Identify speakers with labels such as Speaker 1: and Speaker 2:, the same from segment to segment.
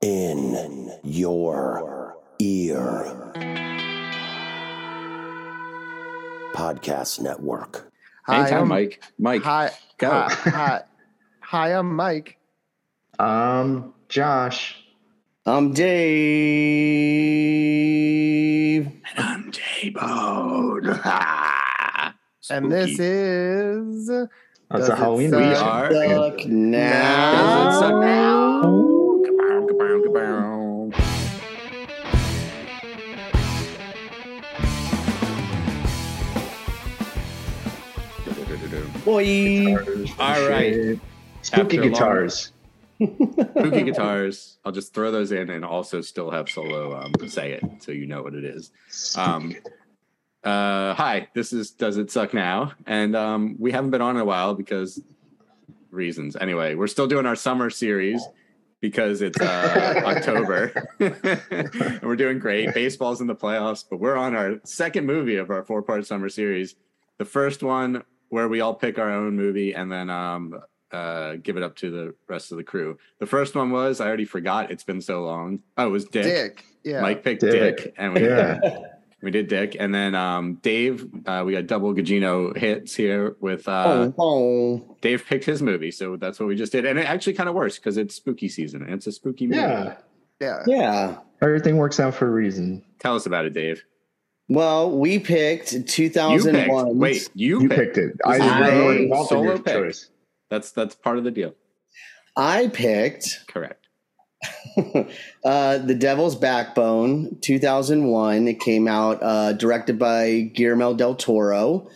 Speaker 1: in your ear. Podcast Network.
Speaker 2: Hi,
Speaker 3: Anytime,
Speaker 2: I'm
Speaker 3: Mike. Mike,
Speaker 2: Hi,
Speaker 3: go.
Speaker 2: Hi, hi, hi, I'm Mike.
Speaker 4: Um, Josh.
Speaker 1: I'm Dave.
Speaker 3: And I'm J-Bone.
Speaker 2: And this is
Speaker 4: That's
Speaker 2: Does
Speaker 4: a Halloween
Speaker 2: suck?
Speaker 3: We are.
Speaker 1: Suck now.
Speaker 3: Does it suck now?
Speaker 1: Boy.
Speaker 3: All right.
Speaker 4: Spooky
Speaker 3: After a long-
Speaker 4: guitars.
Speaker 3: Spooky guitars. I'll just throw those in and also still have solo um, say it so you know what it is. Um, uh, hi, this is Does It Suck Now? And um, we haven't been on in a while because reasons. Anyway, we're still doing our summer series because it's uh, October. and we're doing great. Baseball's in the playoffs, but we're on our second movie of our four part summer series. The first one where we all pick our own movie and then um, uh, give it up to the rest of the crew. The first one was, I already forgot, it's been so long. Oh, it was Dick.
Speaker 2: Dick. Yeah.
Speaker 3: Mike picked
Speaker 4: Dick.
Speaker 3: Dick, and we
Speaker 4: Yeah.
Speaker 3: we did Dick, and then um, Dave. Uh, we got double Gugino hits here with uh,
Speaker 1: oh, oh.
Speaker 3: Dave picked his movie, so that's what we just did, and it actually kind of works because it's spooky season and it's a spooky movie.
Speaker 4: Yeah.
Speaker 2: Yeah.
Speaker 1: Yeah.
Speaker 4: Everything works out for a reason.
Speaker 3: Tell us about it, Dave.
Speaker 1: Well, we picked
Speaker 3: You picked.
Speaker 1: 2001.
Speaker 3: Wait, you,
Speaker 4: You
Speaker 3: picked.
Speaker 4: picked it.
Speaker 3: This
Speaker 4: I
Speaker 3: is
Speaker 4: know
Speaker 1: own
Speaker 3: solo
Speaker 4: your
Speaker 3: pick.
Speaker 4: choice.
Speaker 3: That's that's part of the deal.
Speaker 1: I picked
Speaker 3: Correct.
Speaker 1: uh, The Devil's Backbone, 2001. It came out uh, directed by Guillermo del Toro.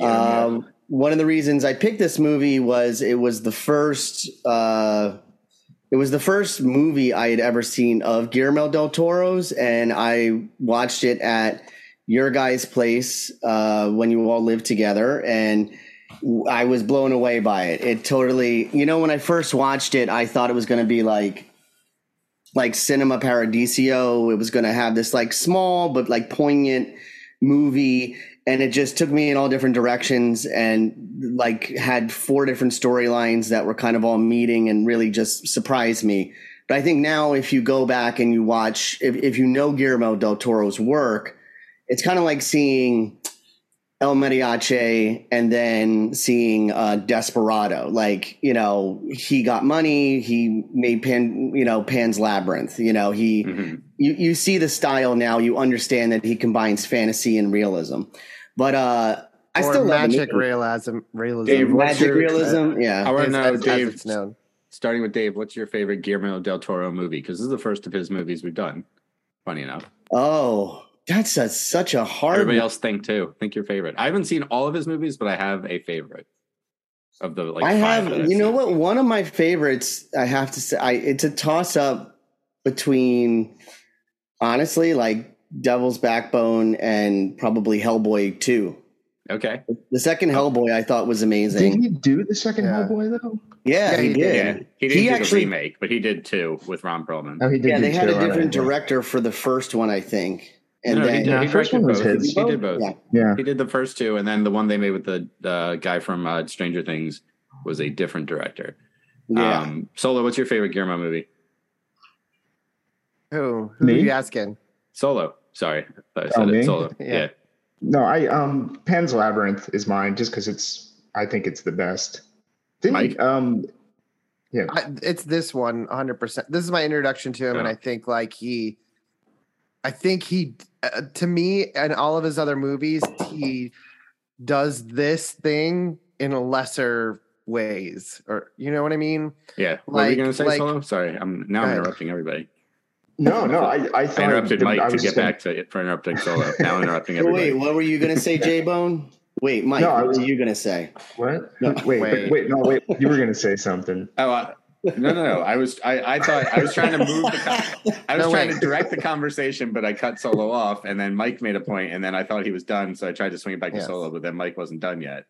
Speaker 1: Um, one of the reasons I picked this movie was it was the first. Uh, it was the first movie I had ever seen of Guillermo del Toro's, and I watched it at your guys' place uh, when you all lived together, and I was blown away by it. It totally, you know, when I first watched it, I thought it was going to be like like Cinema Paradiso. It was going to have this like small but like poignant movie, and it just took me in all different directions and like had four different storylines that were kind of all meeting and really just surprised me. But I think now, if you go back and you watch, if, if you know Guillermo del Toro's work, it's kind of like seeing El Mariachi and then seeing uh, Desperado. Like, you know, he got money, he made Pan, you know, Pan's Labyrinth. You know, he
Speaker 3: Mhm.
Speaker 1: you you see the style now. You understand that he combines fantasy and realism. But uh, I
Speaker 2: or
Speaker 1: still
Speaker 2: magic realism. Realism.
Speaker 3: Dave, what's
Speaker 1: magic
Speaker 3: your-
Speaker 1: realism. Yeah.
Speaker 3: I want
Speaker 2: as,
Speaker 3: to know,
Speaker 2: as- as
Speaker 3: Dave.
Speaker 2: it's known.
Speaker 3: Starting with Dave, what's your favorite Guillermo del Toro movie? Because this is the first of his movies we've done. Funny enough.
Speaker 1: Oh, that's a, such a hard.
Speaker 3: Everybody
Speaker 1: one.
Speaker 3: else think too. Think your favorite. I haven't seen all of his movies, but I have a favorite of the like.
Speaker 1: I have,
Speaker 3: that I've
Speaker 1: you know what? One of my favorites, I have to say, I, it's a toss up between, honestly, like Devil's Backbone and probably Hellboy 2.
Speaker 3: Okay.
Speaker 1: The second
Speaker 3: Oh.
Speaker 1: Hellboy I thought was amazing.
Speaker 4: Did
Speaker 1: amazing.
Speaker 4: he do the second
Speaker 2: Yeah.
Speaker 4: Hellboy though?
Speaker 1: Yeah,
Speaker 2: Yeah,
Speaker 1: he,
Speaker 2: he
Speaker 1: did.
Speaker 2: did.
Speaker 3: Yeah, he didn't
Speaker 1: He
Speaker 3: do
Speaker 1: actually-
Speaker 3: the remake, but he did two with Ron Perlman.
Speaker 4: Oh, he did.
Speaker 1: Yeah,
Speaker 4: do
Speaker 1: they had a different
Speaker 4: alright.
Speaker 1: director for the first one, I think. And
Speaker 3: no,
Speaker 1: then,
Speaker 3: he did.
Speaker 4: Yeah,
Speaker 3: he
Speaker 4: the first
Speaker 3: directed
Speaker 4: one was
Speaker 3: both.
Speaker 4: his.
Speaker 3: He did both.
Speaker 1: Yeah.
Speaker 4: Yeah.
Speaker 3: He did the first two, and then the one they made with the uh, guy from uh, Stranger Things was a different director.
Speaker 1: yeah.
Speaker 3: Um, Solo, what's your favorite Guillermo movie?
Speaker 2: Who? Who
Speaker 4: Me?
Speaker 2: are you asking?
Speaker 3: Solo. Sorry, I said
Speaker 4: Oh,
Speaker 3: it.
Speaker 4: me?
Speaker 3: Solo.
Speaker 2: Yeah.
Speaker 3: Yeah.
Speaker 4: No, I um Pan's Labyrinth is mine just because it's I think it's the best. Didn't
Speaker 3: Mike?
Speaker 4: um
Speaker 2: I, it's this one 100% this is my introduction to him and
Speaker 3: Oh.
Speaker 2: i think like he i think he uh, to me and all of his other movies he does this thing in lesser ways or you know what i mean
Speaker 3: Yeah. What were you going to say,
Speaker 2: like-
Speaker 3: Solo? Sorry, I'm now I'm interrupting everybody.
Speaker 4: no no I I
Speaker 3: I interrupted
Speaker 4: the-
Speaker 3: Mike
Speaker 4: I
Speaker 3: to get
Speaker 4: gonna-
Speaker 3: back to it for interrupting Solo. Now I'm interrupting everybody.
Speaker 1: wait, what were you going to say, J Bone? Wait, Mike,
Speaker 4: No,
Speaker 1: what
Speaker 4: was-
Speaker 1: were you going to say?
Speaker 4: What?
Speaker 1: No,
Speaker 4: wait,
Speaker 2: wait.
Speaker 4: wait, wait, no, wait. You were gonna say something.
Speaker 3: Oh, I, no, no, no. I was, I, I thought I was trying to move the, I was
Speaker 2: No,
Speaker 3: trying to direct the conversation, but I cut Solo off, and then Mike made a point, and then I thought he was done, so I tried to swing it back to Solo, but then Mike wasn't done yet,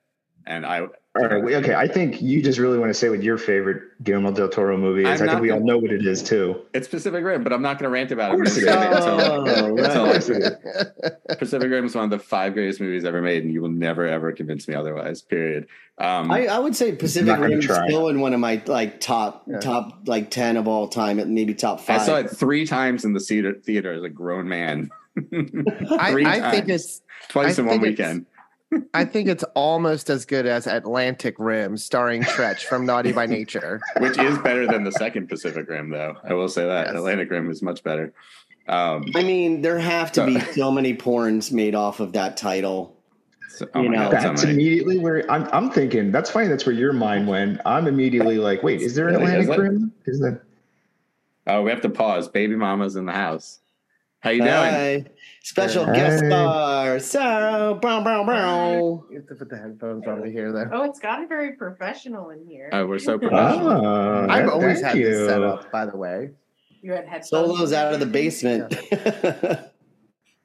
Speaker 3: and I,
Speaker 4: All right. we- Okay. I think you just really want to say what your favorite Guillermo del Toro movie is.
Speaker 3: I'm
Speaker 4: I think we all
Speaker 3: gonna-
Speaker 4: know what it is too.
Speaker 3: It's Pacific Rim, but I'm not going to rant about it. I'm
Speaker 4: course
Speaker 3: gonna
Speaker 4: it
Speaker 3: save it
Speaker 1: Oh,
Speaker 3: until-
Speaker 1: right.
Speaker 3: until-
Speaker 4: it is.
Speaker 3: Pacific Rim is one of the five greatest movies ever made, and you will never ever convince me otherwise. Period. Um,
Speaker 1: I, I would say Pacific
Speaker 4: not
Speaker 1: Rim is still in one of my like top
Speaker 2: Yeah.
Speaker 1: top like ten of all time, maybe top five.
Speaker 3: I saw it three times in the theater, theater as a grown man.
Speaker 2: I,
Speaker 3: Three
Speaker 2: I think it's
Speaker 3: Twice
Speaker 2: I
Speaker 3: in one
Speaker 2: think it's-
Speaker 3: weekend.
Speaker 2: I think it's almost as good as Atlantic Rim, starring Treach from Naughty by Nature.
Speaker 3: which is better than the second Pacific Rim, though. I will say that
Speaker 2: Yes.
Speaker 3: Atlantic Rim is much better. Um,
Speaker 1: I mean, there have to
Speaker 3: So-
Speaker 1: be so many porns made off of that title.
Speaker 3: so- oh
Speaker 1: You know,
Speaker 3: God,
Speaker 4: That's
Speaker 3: many.
Speaker 4: immediately where I'm. I'm thinking. That's funny. That's where your mind went. I'm immediately like, wait, is there an
Speaker 3: Really, is
Speaker 4: Atlantic
Speaker 3: it?
Speaker 4: Rim? Is that?
Speaker 3: Oh, we have to pause. Baby Mama's in the house. How you doing?
Speaker 1: Hi. Special
Speaker 4: Hey.
Speaker 1: guest star, Sarah Brown Brown Brown.
Speaker 2: You have to put the headphones on to hear that.
Speaker 5: Oh, it's gotten very professional in here.
Speaker 3: Oh, we're so professional.
Speaker 4: Oh,
Speaker 2: I've always
Speaker 4: thank
Speaker 2: had this
Speaker 4: you.
Speaker 2: set up, by the way.
Speaker 5: you had headphones.
Speaker 1: Solo's out of the basement.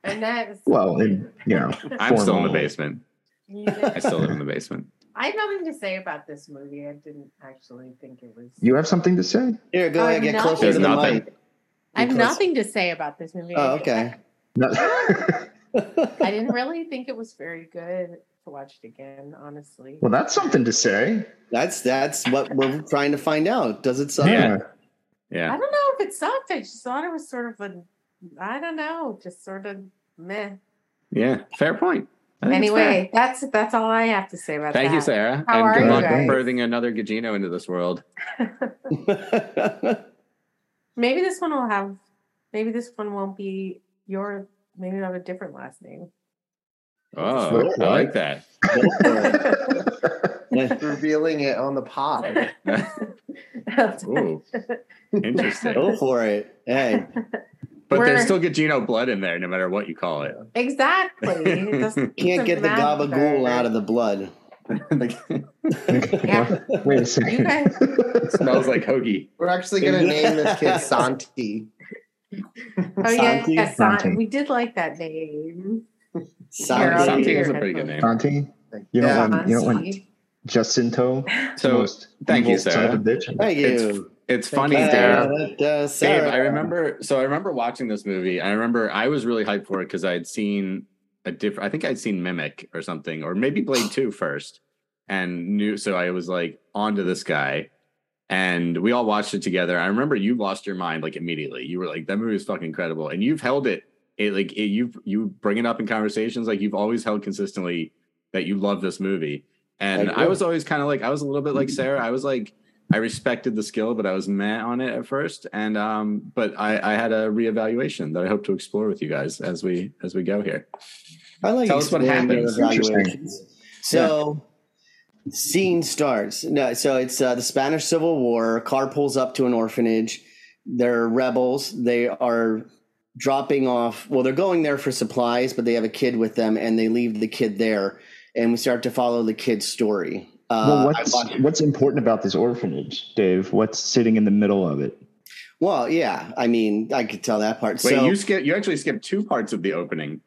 Speaker 5: And that is
Speaker 4: Well, and you know,
Speaker 3: I'm still in the
Speaker 4: formal.
Speaker 3: basement. I still live in the basement.
Speaker 5: I have nothing to say about this movie. I didn't actually think it was.
Speaker 4: you have something to say?
Speaker 1: Here, go
Speaker 5: I
Speaker 1: ahead,
Speaker 5: have
Speaker 1: get closer
Speaker 3: There's
Speaker 1: to the
Speaker 3: nothing.
Speaker 1: mic.
Speaker 5: I have nothing to say about this movie.
Speaker 1: Oh, okay.
Speaker 4: No.
Speaker 5: I didn't really think it was very good to watch it again, honestly.
Speaker 4: well, that's something to say.
Speaker 1: That's that's what we're trying to find out. Does it suck?
Speaker 3: Yeah.
Speaker 5: I don't know if it sucked. I just thought it was sort of a, I don't know, just sort of meh.
Speaker 3: Yeah. Fair point. I fair.
Speaker 5: Anyway, that's that's all I have to say about
Speaker 3: Thank
Speaker 5: that.
Speaker 3: Thank you, Sarah.
Speaker 5: How
Speaker 3: and
Speaker 5: are
Speaker 3: good
Speaker 4: you
Speaker 3: luck
Speaker 5: guys?
Speaker 3: birthing another Gugino into this world.
Speaker 5: Maybe this one will have. Maybe this one won't be your. Maybe it'll have a different last name.
Speaker 3: Oh,
Speaker 4: What?
Speaker 3: I like that.
Speaker 2: Revealing it on the pod.
Speaker 3: Ooh, interesting.
Speaker 1: Go for it. Hey,
Speaker 3: But
Speaker 5: We're-
Speaker 3: there's still Gugino blood in there, no matter what you call it.
Speaker 5: exactly. It
Speaker 1: can't get the gabagool out of the blood.
Speaker 5: Yeah.
Speaker 4: Wait a second.
Speaker 5: guys-
Speaker 3: smells like hoagie.
Speaker 2: We're actually going to name this kid Santi.
Speaker 5: Oh yeah,
Speaker 1: Santi?
Speaker 5: yeah, San-
Speaker 4: Santi.
Speaker 5: we did like that name.
Speaker 1: Santi.
Speaker 5: I'll
Speaker 3: Santi is a pretty good name.
Speaker 4: Santi, you don't
Speaker 2: Yeah.
Speaker 4: want you don't want Jacinto.
Speaker 3: So
Speaker 4: most
Speaker 3: thank you,
Speaker 4: evil
Speaker 3: Sarah.
Speaker 4: of bitch.
Speaker 1: Thank
Speaker 3: It's-
Speaker 1: you.
Speaker 3: It's
Speaker 2: Thank
Speaker 3: funny,
Speaker 2: you,
Speaker 1: Uh,
Speaker 3: Sarah.
Speaker 2: Sarah.
Speaker 1: uh,
Speaker 3: Dave,
Speaker 1: Sarah.
Speaker 3: I remember. So I remember watching this movie. I remember I was really hyped for it because I had seen a different. I think I'd seen Mimic or something, or maybe Blade Two first, and knew. So I was like onto this guy, and we all watched it together. I remember you lost your mind like immediately. You were like, "That movie is fucking incredible," and you've held it. It like it, you you bring it up in conversations. Like you've always held consistently that you love this movie. And
Speaker 1: Thank
Speaker 3: I was always kind of like I was a little bit like Sarah. I was like I respected the skill, but I was meh on it at first. And um, but I, I had a reevaluation that I hope to explore with you guys as we as we go here.
Speaker 1: I like
Speaker 3: Tell us what
Speaker 1: exploring So.
Speaker 3: happens.
Speaker 1: Evaluations. So, scene starts. No, so it's uh, the Spanish Civil War. A car pulls up to an orphanage. They're rebels. They are dropping off. Well, they're going there for supplies, but they have a kid with them, and they leave the kid there. And we start to follow the kid's story. Uh,
Speaker 4: well, what's what's important about this orphanage, Dave? What's sitting in the middle of it?
Speaker 1: well, yeah. I mean, I could tell that part.
Speaker 3: Wait,
Speaker 1: so
Speaker 3: you skip you actually skipped two parts of the opening.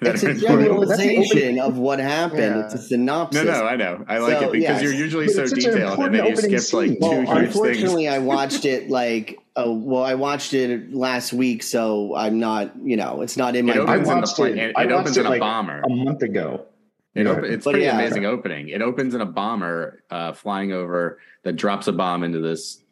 Speaker 3: That
Speaker 1: it's a generalization of what happened.
Speaker 2: Yeah.
Speaker 1: It's a synopsis.
Speaker 3: No, no, I know. I like
Speaker 1: So,
Speaker 3: it because
Speaker 1: yes.
Speaker 3: you're usually
Speaker 4: But
Speaker 3: so
Speaker 4: it's such an
Speaker 3: detailed, and
Speaker 4: important
Speaker 3: then you
Speaker 4: opening
Speaker 3: skipped like two
Speaker 1: Well,
Speaker 3: huge things.
Speaker 1: unfortunately, I watched it like oh well, I watched it last week, so I'm not you know it's not in my.
Speaker 3: It opens in a
Speaker 4: watched
Speaker 3: plane.
Speaker 4: it-
Speaker 3: It,
Speaker 4: I
Speaker 3: it
Speaker 4: watched
Speaker 3: opens
Speaker 4: it
Speaker 3: in a
Speaker 4: like
Speaker 3: bomber.
Speaker 4: A month ago.
Speaker 3: It op- it's
Speaker 1: But
Speaker 3: pretty
Speaker 1: yeah.
Speaker 3: amazing opening. It opens in a bomber uh, flying over that drops a bomb into this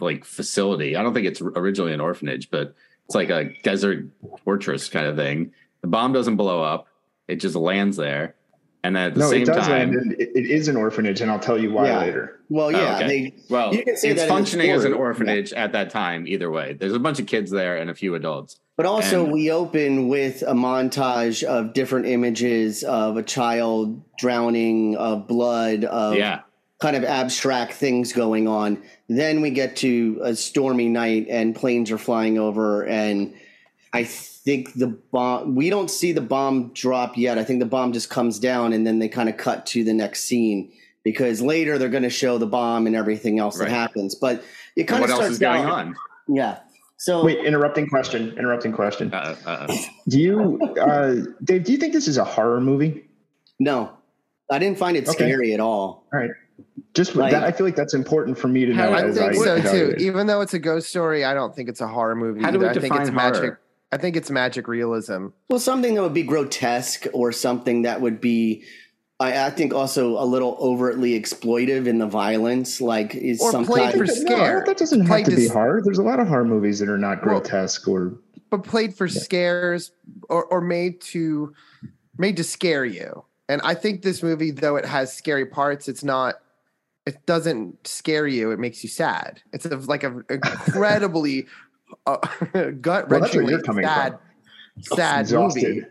Speaker 3: like facility. I don't think it's originally an orphanage, but it's like a desert fortress kind of thing. The bomb doesn't blow up; it just lands there, and then at the
Speaker 4: No,
Speaker 3: same
Speaker 4: it does
Speaker 3: time,
Speaker 4: land. It, it is an orphanage, and I'll tell you why
Speaker 1: Yeah.
Speaker 4: later.
Speaker 1: well,
Speaker 3: Oh,
Speaker 1: yeah,
Speaker 3: okay.
Speaker 1: they,
Speaker 3: well,
Speaker 1: you can say
Speaker 3: it's
Speaker 1: that
Speaker 3: functioning as an
Speaker 1: story.
Speaker 3: orphanage at that time. Either way, there's a bunch of kids there and a few adults.
Speaker 1: but also
Speaker 3: And-
Speaker 1: we open with a montage of different images of a child drowning, of blood, of
Speaker 3: yeah,
Speaker 1: kind of abstract things going on. Then we get to a stormy night and planes are flying over and I think the bomb we don't see the bomb drop yet. I think the bomb just comes down and then they kind of cut to the next scene because later they're going to show the bomb and everything else
Speaker 3: Right.
Speaker 1: that happens. But it
Speaker 3: And
Speaker 1: kind
Speaker 3: what
Speaker 1: of
Speaker 3: else
Speaker 1: starts
Speaker 3: is going
Speaker 1: out-
Speaker 3: on?
Speaker 1: Yeah. So
Speaker 4: Wait, interrupting question. Interrupting question.
Speaker 3: Uh, uh,
Speaker 4: Do you, uh, Dave? Do you think this is a horror movie?
Speaker 1: no. I didn't find it
Speaker 4: Okay.
Speaker 1: scary at all. All right.
Speaker 4: Just
Speaker 1: Like-
Speaker 4: that, I feel like that's important for me to know.
Speaker 3: I
Speaker 2: I think so too.
Speaker 4: evaluate.
Speaker 2: Even though it's a ghost story, I don't think it's a horror movie.
Speaker 3: How do we
Speaker 2: either. I think it's
Speaker 3: define
Speaker 2: magic.
Speaker 3: horror?
Speaker 2: I think it's magic realism.
Speaker 1: Well, something that would be grotesque or something that would be, I, I think, also a little overtly exploitive in the violence, like is
Speaker 2: Or
Speaker 1: some
Speaker 2: played for
Speaker 1: of,
Speaker 4: No, that doesn't have
Speaker 2: Played
Speaker 4: to be
Speaker 2: to-
Speaker 4: horror. There's a lot of horror movies that are not
Speaker 2: Well-
Speaker 4: grotesque or
Speaker 2: but played for scares or, or made to made to scare you. And I think this movie, though it has scary parts, it's not. It doesn't scare you. It makes you sad. It's a, like an incredibly uh, gut
Speaker 4: Well, that's where
Speaker 2: wrenchingly
Speaker 4: you're coming
Speaker 2: sad,
Speaker 4: from.
Speaker 2: sad movie.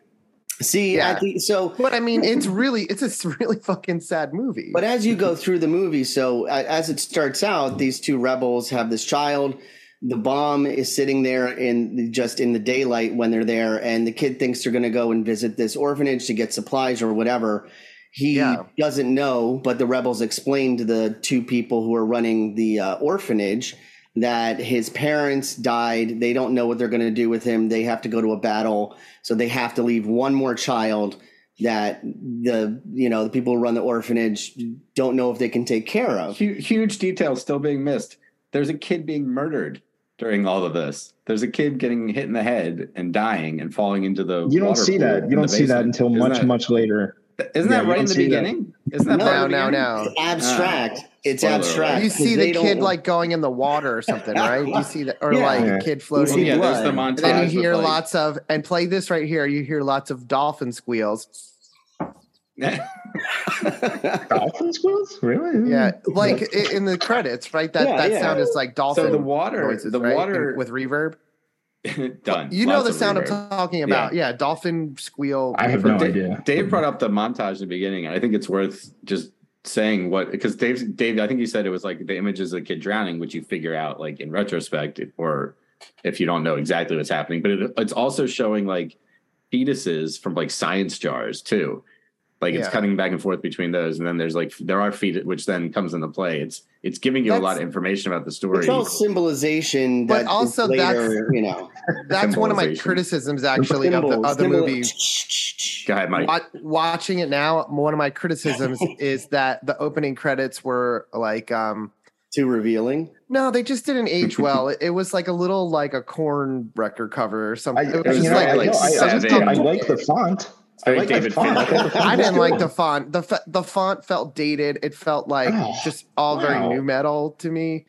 Speaker 1: see,
Speaker 2: Yeah.
Speaker 1: Think so.
Speaker 2: But I mean, it's really it's a really fucking sad movie.
Speaker 1: But as you go through the movie, so a- as it starts out, these two rebels have this child. The bomb is sitting there in just in the daylight when they're there, and the kid thinks they're going to go and visit this orphanage to get supplies or whatever. He
Speaker 2: Yeah.
Speaker 1: doesn't know, but the rebels explain to the two people who are running the uh, orphanage that his parents died. They don't know what they're going to do with him. They have to go to a battle, so they have to leave one more child that the you know the people who run the orphanage don't know if they can take care of.
Speaker 3: Huge, huge details still being missed. There's a kid being murdered during all of this. There's a kid getting hit in the head and dying and falling into the.
Speaker 4: You don't
Speaker 3: water
Speaker 4: see
Speaker 3: pool
Speaker 4: that. You don't see that until
Speaker 3: Isn't
Speaker 4: much,
Speaker 3: that-
Speaker 4: much later.
Speaker 3: Isn't
Speaker 4: Yeah,
Speaker 3: that right in the beginning? Isn't that
Speaker 1: No,
Speaker 3: part
Speaker 2: now,
Speaker 3: of the
Speaker 2: now,
Speaker 3: beginning?
Speaker 2: now.
Speaker 1: It's abstract. it's
Speaker 3: Spoiler
Speaker 1: abstract.
Speaker 3: alert.
Speaker 2: You
Speaker 1: 'cause
Speaker 2: see the kid
Speaker 1: don't-
Speaker 2: like going in the water or something, right? You see that, or
Speaker 1: Yeah.
Speaker 2: like a kid floating.
Speaker 1: see
Speaker 3: yeah, there's the montage.
Speaker 2: And then you
Speaker 3: with,
Speaker 2: hear
Speaker 3: like-
Speaker 2: lots of, and play this right here. You hear lots of dolphin squeals.
Speaker 4: Dolphin squeals, Really?
Speaker 2: Yeah, like in the credits, right? That
Speaker 1: Yeah,
Speaker 2: that
Speaker 1: yeah.
Speaker 2: sound is like dolphin.
Speaker 3: so the water,
Speaker 2: noises,
Speaker 3: the
Speaker 2: right?
Speaker 3: water
Speaker 2: And with reverb.
Speaker 3: done.
Speaker 2: You know
Speaker 3: Lots
Speaker 2: the
Speaker 3: of
Speaker 2: sound
Speaker 3: reverb.
Speaker 2: I'm talking about. Yeah, dolphin squeal.
Speaker 4: I have no
Speaker 3: Dave,
Speaker 4: idea.
Speaker 3: Dave brought up the montage in the beginning, and I think it's worth just saying what because Dave, Dave, I think you said it was like the images of the kid drowning, which you figure out like in retrospect, or if you don't know exactly what's happening. But it, it's also showing like fetuses from like science jars too. Like it's
Speaker 2: Yeah.
Speaker 3: cutting back and forth between those, and then there's like there are feet, which then comes into play. It's it's giving you a lot of information about the story.
Speaker 1: It's all symbolization,
Speaker 2: But
Speaker 1: that
Speaker 2: also
Speaker 1: later,
Speaker 2: that's-
Speaker 1: you know,
Speaker 2: That's one of my criticisms actually of the other
Speaker 1: symbol-
Speaker 2: movie.
Speaker 3: Go ahead, Mike.
Speaker 2: Watching it now, one of my criticisms is that the opening credits were like, um,
Speaker 1: Too revealing.
Speaker 2: no, they just didn't age well. It, it was like a little like a Korn record cover or
Speaker 4: I,
Speaker 2: something. it was just
Speaker 4: know,
Speaker 2: like,
Speaker 4: I,
Speaker 3: like
Speaker 4: no, I, I, just
Speaker 3: seven.
Speaker 4: did- I like the font. I
Speaker 3: very
Speaker 4: like
Speaker 3: David
Speaker 4: the font. I,
Speaker 3: Fincher.
Speaker 4: thought the font
Speaker 2: I
Speaker 4: was
Speaker 2: didn't like the font. The fa- the font felt dated. It felt like
Speaker 4: Oh,
Speaker 2: just all very nu metal to me.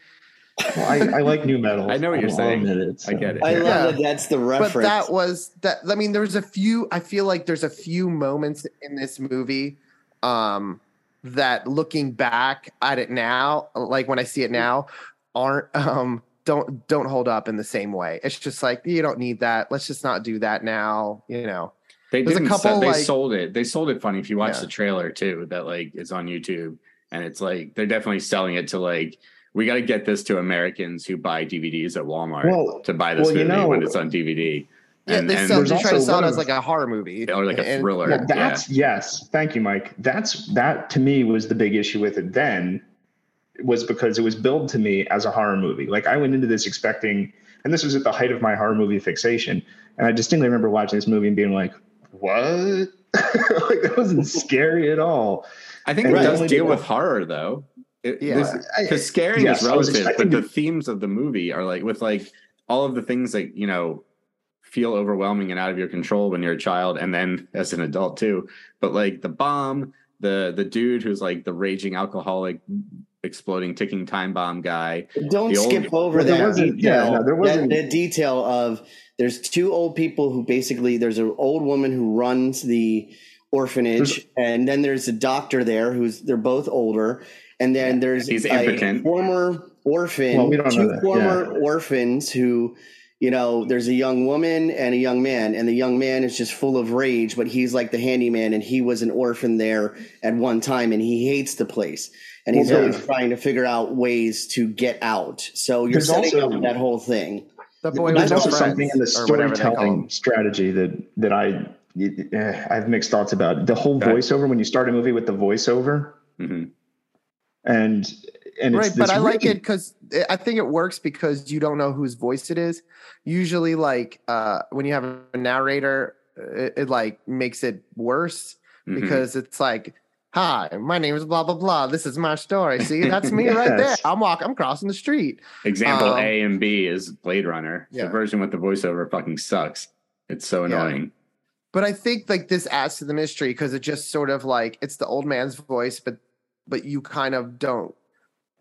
Speaker 4: Well, I, I like nu metal.
Speaker 3: I know what you're
Speaker 4: I'll
Speaker 3: saying.
Speaker 4: admit it,
Speaker 3: I get it.
Speaker 1: I love that. That's the reference.
Speaker 2: But that was that. I mean, there's a few. I feel like there's a few moments in this movie um, that, looking back at it now, like when I see it now, aren't um, don't don't hold up in the same way. It's just like you don't need that. Let's just not do that now. You know.
Speaker 3: They
Speaker 2: There's a
Speaker 3: didn't.
Speaker 2: couple,
Speaker 3: sell, they
Speaker 2: like-
Speaker 3: sold it. They sold it funny. If you watch
Speaker 2: Yeah.
Speaker 3: the trailer too, that like is on YouTube, and it's like they're definitely selling it to like we got to get this to Americans who buy DVDs at Walmart
Speaker 4: Well,
Speaker 3: to buy this
Speaker 4: well, you
Speaker 3: movie
Speaker 4: know-
Speaker 3: when it's on DVD.
Speaker 2: Yeah,
Speaker 3: And-
Speaker 2: they,
Speaker 3: and
Speaker 2: sell,
Speaker 4: there's
Speaker 2: they try to sell it as like a horror movie
Speaker 3: or like a
Speaker 2: And-
Speaker 3: thriller.
Speaker 4: Well, that's yes. Thank you, Mike. That's that to me was the big issue with it then was because it was billed to me as a horror movie. Like I went into this expecting, and this was at the height of my horror movie fixation. And I distinctly remember watching this movie and being like, "What? like that wasn't scary at all."
Speaker 3: I think
Speaker 4: And
Speaker 3: it
Speaker 1: Right.
Speaker 3: does deal with horror though. It,
Speaker 2: Yeah.
Speaker 3: because scaring
Speaker 4: Yes,
Speaker 3: is
Speaker 4: I
Speaker 3: relative, but the
Speaker 4: to-
Speaker 3: themes of the movie are like with like all of the things that you know feel overwhelming and out of your control when you're a child, and then as an adult too. But like the bomb, the the dude who's like the raging alcoholic, exploding ticking time bomb guy.
Speaker 1: Don't
Speaker 3: the old-
Speaker 1: skip over
Speaker 4: Well, there
Speaker 1: that
Speaker 4: wasn't-
Speaker 1: detail.
Speaker 4: yeah, no, there wasn't-
Speaker 1: that detail of there's two old people who basically there's an old woman who runs the orphanage, and then there's a doctor there who's they're both older, and then there's
Speaker 3: He's
Speaker 1: a
Speaker 3: impotent.
Speaker 1: former orphan,
Speaker 4: Well, we
Speaker 1: two former orphans who. You know, there's a young woman and a young man, and the young man is just full of rage, but he's like the handyman, and he was an orphan there at one time, and he hates the place, and he's
Speaker 4: Well,
Speaker 1: always
Speaker 4: yeah.
Speaker 1: trying to figure out ways to get out. So you're
Speaker 4: There's
Speaker 1: setting
Speaker 4: also-
Speaker 1: up that whole thing.
Speaker 2: The boy
Speaker 1: There's
Speaker 2: with
Speaker 4: There's
Speaker 2: no
Speaker 4: also something in the
Speaker 2: or whatever they call
Speaker 4: storytelling strategy that that I eh, I have mixed thoughts about. The whole
Speaker 3: Right.
Speaker 4: voiceover when you start a movie with the voiceover
Speaker 3: hmm
Speaker 4: and and it's
Speaker 2: right but
Speaker 4: this
Speaker 2: i like
Speaker 4: really-
Speaker 2: it because i think it works because you don't know whose voice it is usually like uh when you have a narrator it, it like makes it worse
Speaker 3: Mm-hmm.
Speaker 2: because it's like Hi, my name is blah blah blah. This is my story. See, that's me right there. I'm walking. I'm crossing the street.
Speaker 3: Example
Speaker 2: Um,
Speaker 3: A and B is Blade Runner.
Speaker 2: Yeah.
Speaker 3: The version with the voiceover fucking sucks. It's so
Speaker 2: Yeah.
Speaker 3: annoying.
Speaker 2: But I think like this adds to the mystery because it just sort of like it's the old man's voice, but but you kind of don't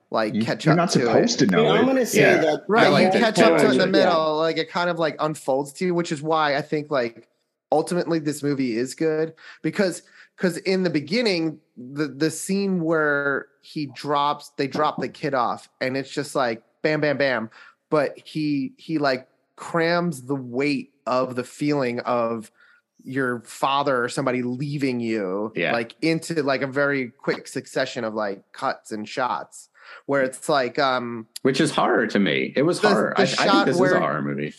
Speaker 2: like
Speaker 4: You-
Speaker 2: catch
Speaker 4: You're
Speaker 2: up
Speaker 4: not
Speaker 2: to
Speaker 4: supposed
Speaker 2: it.
Speaker 4: to know
Speaker 1: Yeah, I'm going to say
Speaker 3: Yeah.
Speaker 1: that.
Speaker 2: Right,
Speaker 3: like
Speaker 2: you catch up to it in the
Speaker 1: point-
Speaker 2: middle, like it kind of like unfolds to you, which is why I think like ultimately this movie is good because because in the beginning the the scene where he drops they drop the kid off and it's just like bam bam bam but he he like crams the weight of the feeling of your father or somebody leaving you
Speaker 3: Yeah.
Speaker 2: like into like a very quick succession of like cuts and shots where it's like um
Speaker 3: Which is horror to me. It was
Speaker 2: The-
Speaker 3: horror.
Speaker 2: the
Speaker 3: I, I think
Speaker 2: shot
Speaker 3: this is a horror movie.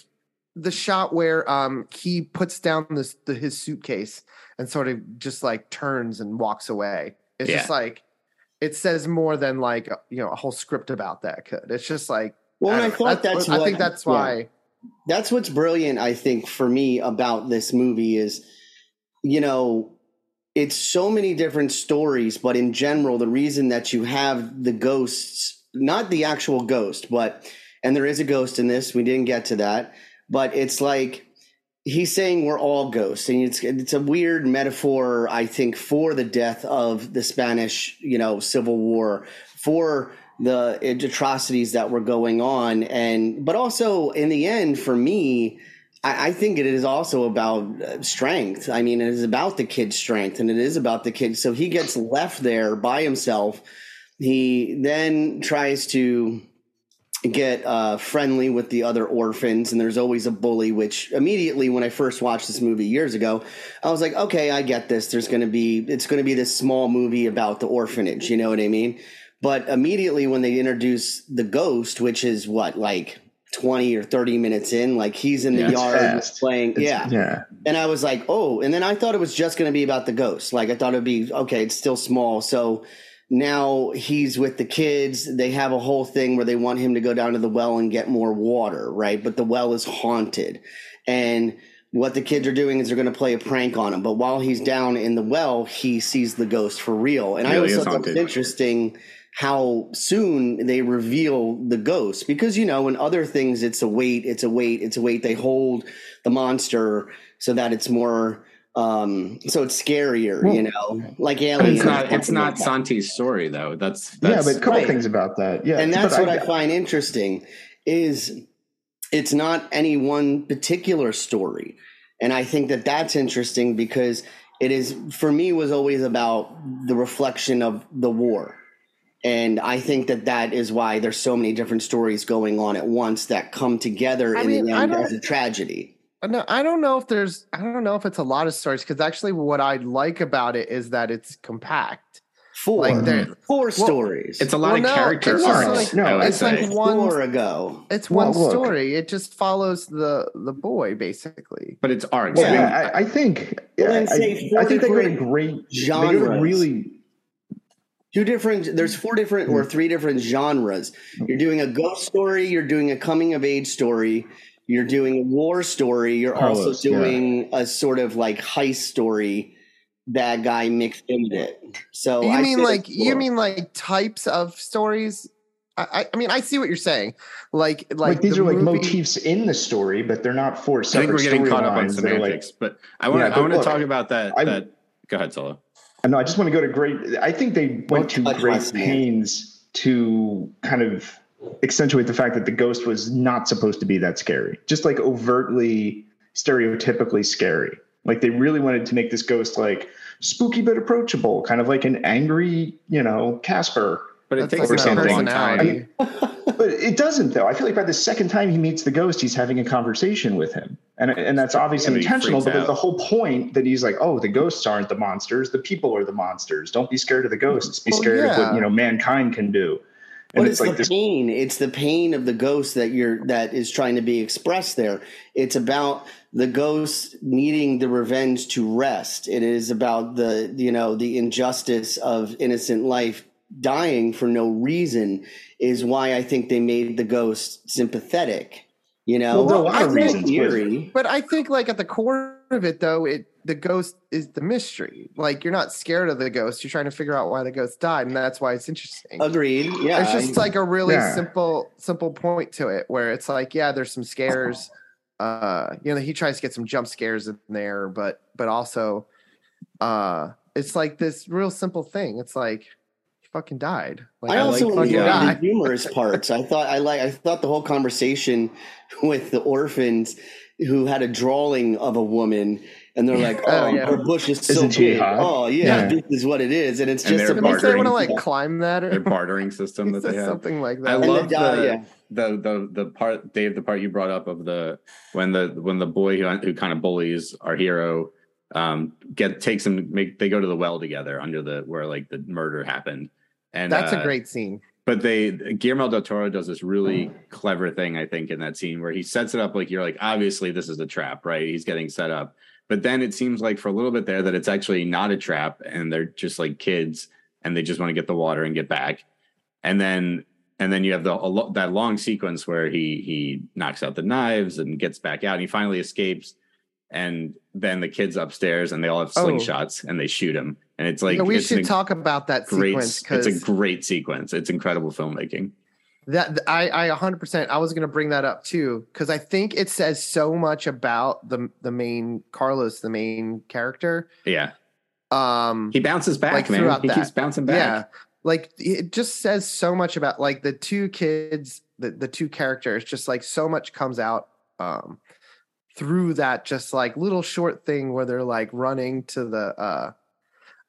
Speaker 2: The shot where um he puts down this the, his suitcase and sort of just like turns and walks away. It's just like it says more than like you know a whole script about that could. It's just like
Speaker 1: Well, and I thought that's
Speaker 2: I
Speaker 1: what-
Speaker 2: think that's
Speaker 1: yeah.
Speaker 2: why.
Speaker 1: that's what's brilliant i think for me about this movie is you know it's so many different stories but in general the reason that you have the ghosts not the actual ghost but and there is a ghost in this we didn't get to that but it's like he's saying we're all ghosts and it's it's a weird metaphor i think for the death of the spanish you know civil war for the atrocities that were going on and but also in the end for me I, I think it is also about uh, strength. I mean it is about the kid's strength and it is about the kid. So he gets left there by himself. He then tries to get uh, friendly with the other orphans and there's always a bully which immediately when i first watched this movie years ago i was like okay i get this there's going to be it's going to be this small movie about the orphanage you know what i mean but immediately when they introduce the ghost which is what like 20 or 30 minutes in like he's in the
Speaker 3: Yeah,
Speaker 1: yard playing
Speaker 4: It's-
Speaker 1: yeah
Speaker 4: Yeah.
Speaker 1: and I was like, oh, and then I thought it was just going to be about the ghost. Like I thought it'd be okay. It's still small, so now he's with the kids. They have a whole thing where they want him to go down to the well and get more water, right? But the well is haunted, and what the kids are doing is they're going to play a prank on him. But while he's down in the well, he sees the ghost for real. And I
Speaker 3: Really
Speaker 1: always
Speaker 3: is
Speaker 1: thought that was interesting how soon they reveal the ghost because you know in other things it's a wait it's a wait it's a wait they hold the monster so that it's more um so it's scarier you know like
Speaker 3: But
Speaker 1: aliens
Speaker 3: it's not. It's not
Speaker 1: like that.
Speaker 3: Santi's story though. That's,
Speaker 4: Yeah, but a couple
Speaker 1: right.
Speaker 4: things about that. Yeah.
Speaker 1: and that's what I, find interesting is it's not any one particular story and i think that that's interesting because it is for me was always about the reflection of the war and i think that that is why there's so many different stories going on at once that come together
Speaker 2: I
Speaker 1: in
Speaker 2: mean,
Speaker 1: the end as a tragedy Uh,
Speaker 2: no, I don't know if there's. I don't know if it's a lot of stories because actually, what I like about it is that it's compact.
Speaker 1: four
Speaker 2: Like there,
Speaker 1: four stories
Speaker 3: it's a lot
Speaker 2: Well,
Speaker 3: of
Speaker 2: no,
Speaker 3: character
Speaker 2: it's
Speaker 3: arcs.
Speaker 4: like- no,
Speaker 3: I would
Speaker 2: it's like one-
Speaker 1: four ago
Speaker 2: it's one
Speaker 4: look.
Speaker 2: story. It just follows the the boy basically.
Speaker 3: but it's arcs.
Speaker 4: Well,
Speaker 3: I mean,
Speaker 4: yeah, I, I think.
Speaker 1: Well, then
Speaker 4: I, I think they go to
Speaker 1: different
Speaker 4: great They
Speaker 1: genres.
Speaker 4: really.
Speaker 1: two different there's four different or hmm. three different genres you're doing a ghost story you're doing a coming of age story you're doing a war story you're
Speaker 4: Carlos,
Speaker 1: also doing a sort of like heist story bad guy mixed in with it so
Speaker 2: you
Speaker 1: I
Speaker 2: mean like you mean like types of stories? I, I, I mean I see what you're saying. Like like,
Speaker 4: Like, these
Speaker 2: the
Speaker 4: are like
Speaker 2: movie-
Speaker 4: motifs in the story, but they're not four
Speaker 3: I think we're getting caught up on
Speaker 4: storylines. They're like,
Speaker 3: semantics. but I want
Speaker 4: Yeah,
Speaker 3: to. I want to talk about that.
Speaker 4: I-
Speaker 3: that. Go ahead, Solo.
Speaker 4: No, I just want to go to great. I think they went to great pains to kind of accentuate the fact that the ghost was not supposed to be that scary, just like overtly, stereotypically scary. Like they really wanted to make this ghost like spooky but approachable, kind of like an angry, you know, Casper.
Speaker 3: But it takes
Speaker 2: like
Speaker 3: them
Speaker 4: not
Speaker 3: a long time.
Speaker 2: personality.
Speaker 4: But it doesn't, though. I feel like by the second time he meets the ghost, he's having a conversation with him, and and that's obviously
Speaker 3: And
Speaker 4: intentional
Speaker 3: freaks
Speaker 4: because
Speaker 3: out.
Speaker 4: the whole point that he's like, oh, the ghosts aren't the monsters, the people are the monsters. Don't be scared of the ghosts. Be
Speaker 2: Well,
Speaker 4: scared of
Speaker 2: yeah.
Speaker 4: what you know mankind can do. And
Speaker 1: but
Speaker 4: it's,
Speaker 1: it's,
Speaker 4: like
Speaker 1: the
Speaker 4: this.
Speaker 1: pain it's the pain of the ghost that you're that is trying to be expressed there it's about the ghost needing the revenge to rest it is about the you know the injustice of innocent life dying for no reason is why i think they made the ghost sympathetic you know
Speaker 4: Well, there are a lot
Speaker 2: I
Speaker 4: of
Speaker 2: think-
Speaker 4: reasons. But
Speaker 2: I think like at the core of it though, it the ghost is the mystery. Like you're not scared of the ghost. You're trying to figure out why the ghost died, and that's why it's interesting.
Speaker 1: Agreed. Yeah.
Speaker 2: It's just like a really
Speaker 4: Yeah.
Speaker 2: simple, simple point to it where it's like, yeah, there's some scares. Uh, you know, he tries to get some jump scares in there, but but also, uh, it's like this real simple thing. It's like he fucking died. Like,
Speaker 1: I also
Speaker 2: like
Speaker 1: enjoyed the humorous parts. I thought I like. I thought the whole conversation with the orphans who had a drawing of a woman, and they're like,
Speaker 2: Oh,
Speaker 1: "Oh,
Speaker 2: yeah.
Speaker 1: her bush is so
Speaker 4: Isn't she
Speaker 1: big.
Speaker 4: hot?
Speaker 1: Oh, yeah,
Speaker 2: Yeah.
Speaker 1: this is what it is." And it's
Speaker 3: And
Speaker 1: just
Speaker 3: they're
Speaker 1: a
Speaker 2: It makes they want to like climb that
Speaker 3: Their
Speaker 2: or
Speaker 3: bartering system that they have.
Speaker 2: something like
Speaker 3: I
Speaker 2: that.
Speaker 1: And
Speaker 3: love
Speaker 1: the- uh,
Speaker 3: the,
Speaker 1: yeah.
Speaker 3: the the the part Dave the part you brought up of the when the when the boy who, who kind of bullies our hero um get takes him make they go to the well together under the where like the murder happened and
Speaker 2: That's
Speaker 3: uh,
Speaker 2: a great scene.
Speaker 3: but they Guillermo del Toro does this really clever thing I think in that scene where he sets it up like you're like obviously this is a trap right he's getting set up but then it seems like for a little bit there that it's actually not a trap and they're just like kids and they just want to get the water and get back. And then and then you have the that long sequence where he he knocks out the knives and gets back out and he finally escapes. And then the kids upstairs and they all have
Speaker 2: Oh.
Speaker 3: slingshots and they shoot him. And it's like
Speaker 2: yeah, we should talk about that
Speaker 3: great
Speaker 2: sequence
Speaker 3: it's a great sequence. It's incredible filmmaking
Speaker 2: that I I 100% I was going to bring that up too cuz I think it says so much about the the main Carlos the main character.
Speaker 3: Yeah.
Speaker 2: Um
Speaker 3: he bounces back
Speaker 2: Like,
Speaker 3: man. he
Speaker 2: that.
Speaker 3: keeps bouncing back.
Speaker 2: Yeah. Like it just says so much about like the two kids the the two characters just like so much comes out um through that just like little short thing where they're like running to the uh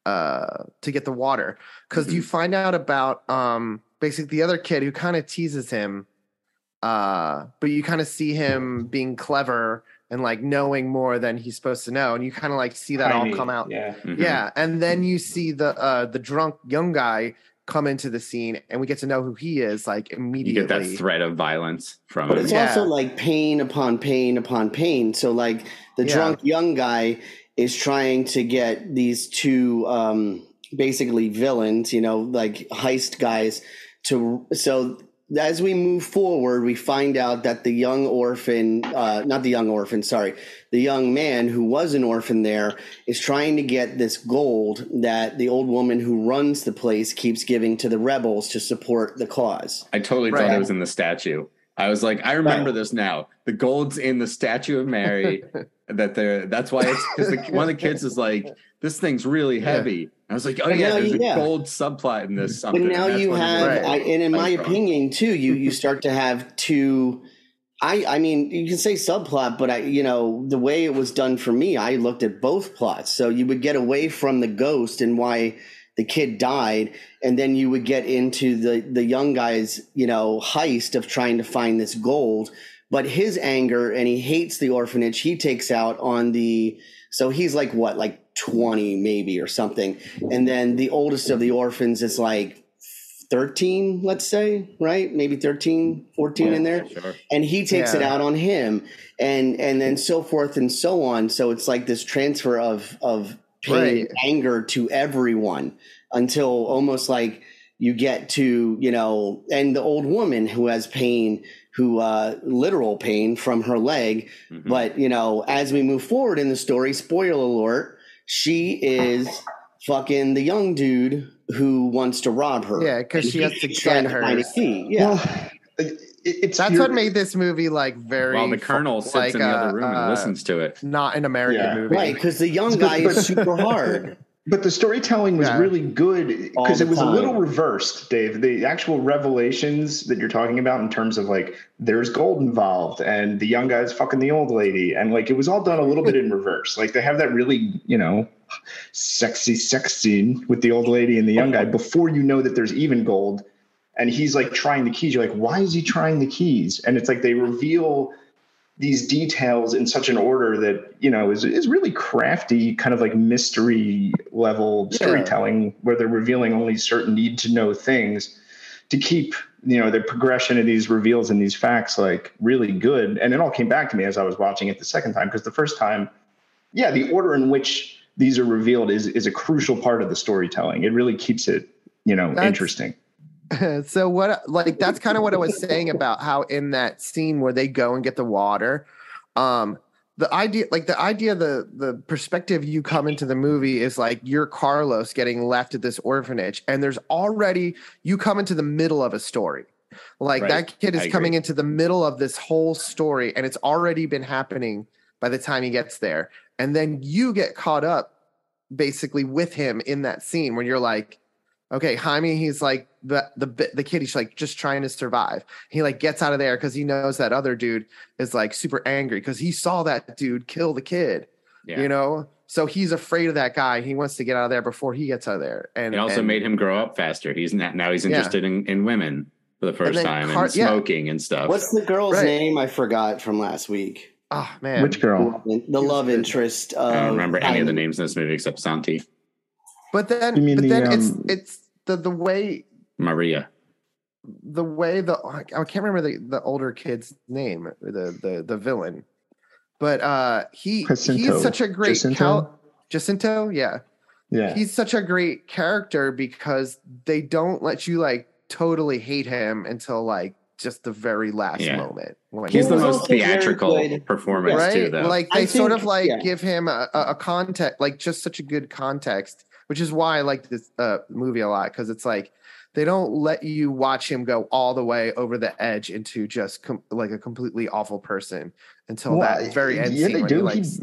Speaker 2: uh to get the water. Because you find out about um basically the other kid who kind of teases him uh but you kind of see him being clever and like knowing more than he's supposed to know and you kind of like see that all
Speaker 4: Tiny,
Speaker 2: come out
Speaker 4: Yeah.
Speaker 3: Mhm.
Speaker 2: yeah, and then you see the uh the drunk young guy come into the scene, and we get to know who he is like immediately
Speaker 3: you
Speaker 2: immediately.
Speaker 3: get that threat of violence from
Speaker 1: But
Speaker 3: him
Speaker 1: it's
Speaker 2: Yeah.
Speaker 1: also like pain upon pain upon pain. So like the
Speaker 2: Yeah.
Speaker 1: drunk young guy is trying to get these two um basically villains, you know, like heist guys to so as we move forward, we find out that the young orphan, uh, not the young orphan, sorry, the young man who was an orphan there is trying to get this gold that the old woman who runs the place keeps giving to the rebels to support the cause.
Speaker 3: i totally thought it was in the statue. I was like i remember this now. The gold's in the statue of mary that they're that's why it's because one of the kids is like this thing's really heavy i was like oh yeah
Speaker 1: now
Speaker 3: there's
Speaker 1: you-
Speaker 3: a gold subplot in this
Speaker 1: But now you have.
Speaker 2: Right.
Speaker 1: I, and in my opinion, too, you you start to have two. I I mean, you can say subplot, but I you know the way it was done for me, I looked at both plots. So you would get away from the ghost and why the kid died, and then you would get into the the young guy's you know heist of trying to find this gold. But his anger and he hates the orphanage. He takes out on the so he's like what like 20 maybe or something. And then the oldest of the orphans is like 13 let's say right? Maybe 13 14 in there.
Speaker 3: Sure.
Speaker 1: and he takes it out on him. And and then so forth and so on. So it's like this transfer of of pain
Speaker 2: Right.
Speaker 1: anger to everyone until almost like you get to you know and the old woman who has pain who uh literal pain from her leg.
Speaker 3: Mhm.
Speaker 1: but you know, as we move forward in the story, spoiler alert, she is fucking the young dude who wants to rob her.
Speaker 2: Yeah,
Speaker 1: because
Speaker 2: she has to
Speaker 1: he's trying
Speaker 2: get
Speaker 1: to find a key. Yeah.
Speaker 4: Well, it, it's
Speaker 2: That's
Speaker 4: you're-
Speaker 2: what made this movie like very.
Speaker 3: while the
Speaker 2: fu-
Speaker 3: colonel sits
Speaker 2: like,
Speaker 3: in the other room and
Speaker 2: uh,
Speaker 3: listens to it
Speaker 2: Not an American
Speaker 4: Yeah.
Speaker 2: movie,
Speaker 1: right, because the young guy is super hard.
Speaker 4: But the storytelling was
Speaker 2: Yeah.
Speaker 4: really good because it was a little reversed, Dave. The actual revelations that you're talking about in terms of like there's gold involved and the young guy's fucking the old lady and like it was all done a little bit in reverse. Like they have that really, you know, sexy sex scene with the old lady and the young guy before you know that there's even gold and he's like trying the keys. You're like, why is he trying the keys? And it's like they reveal these details in such an order that you know is is really crafty, kind of like mystery level
Speaker 2: Yeah.
Speaker 4: storytelling, where they're revealing only certain need to know things to keep you know the progression of these reveals and these facts like really good. And it all came back to me as I was watching it the second time because the first time, yeah, the order in which these are revealed is is a crucial part of the storytelling. It really keeps it you know
Speaker 2: That's-
Speaker 4: interesting.
Speaker 2: so what like that's kind of what I was saying about how in that scene where they go and get the water, um, the idea like the idea the the perspective you come into the movie is like you're carlos getting left at this orphanage and there's already you come into the middle of a story like
Speaker 3: Right.
Speaker 2: that kid
Speaker 3: I
Speaker 2: is coming
Speaker 3: agree.
Speaker 2: into the middle of this whole story and it's already been happening by the time he gets there and then you get caught up basically with him in that scene when you're like okay jaime he's like the the the kid he's like just trying to survive he like gets out of there because he knows that other dude is like super angry because he saw that dude kill the kid
Speaker 3: Yeah.
Speaker 2: you know so he's afraid of that guy he wants to get out of there before he gets out of there and
Speaker 3: It also
Speaker 2: and-
Speaker 3: made him grow up faster. He's not, now he's
Speaker 2: Yeah.
Speaker 3: interested in, in women for the first
Speaker 2: then
Speaker 3: time
Speaker 2: Car-
Speaker 3: and
Speaker 2: yeah.
Speaker 3: smoking and stuff.
Speaker 1: What's the girl's
Speaker 2: Right.
Speaker 1: name? I forgot from last week.
Speaker 2: oh man
Speaker 4: Which girl?
Speaker 1: The love interest. Of,
Speaker 3: I don't remember any of the names in this movie except Santi,
Speaker 2: but then
Speaker 4: You mean
Speaker 2: but
Speaker 4: the,
Speaker 2: then it's
Speaker 4: um,
Speaker 2: it's the the way
Speaker 3: Maria.
Speaker 2: the way the I can't remember the, the older kid's name, the the the villain, but uh he
Speaker 4: Jacinto.
Speaker 2: he's such a great
Speaker 4: Jacinto?
Speaker 2: Cal- Jacinto, yeah,
Speaker 4: Yeah.
Speaker 2: he's such a great character because they don't let you like totally hate him until like just the very last
Speaker 3: Yeah.
Speaker 2: moment. When
Speaker 3: He's the
Speaker 1: Well, it was
Speaker 3: most theatrical performance
Speaker 2: right,
Speaker 3: too, though.
Speaker 2: like
Speaker 1: I
Speaker 2: they sort of like
Speaker 1: yeah.
Speaker 2: give him a, a, a context, like just such a good context, which is why I like this uh, movie a lot because it's like they don't let you watch him go all the way over the edge into just com- like a completely awful person until
Speaker 4: Well,
Speaker 2: that very end
Speaker 4: yeah,
Speaker 2: scene
Speaker 4: they do.
Speaker 2: he like
Speaker 4: He-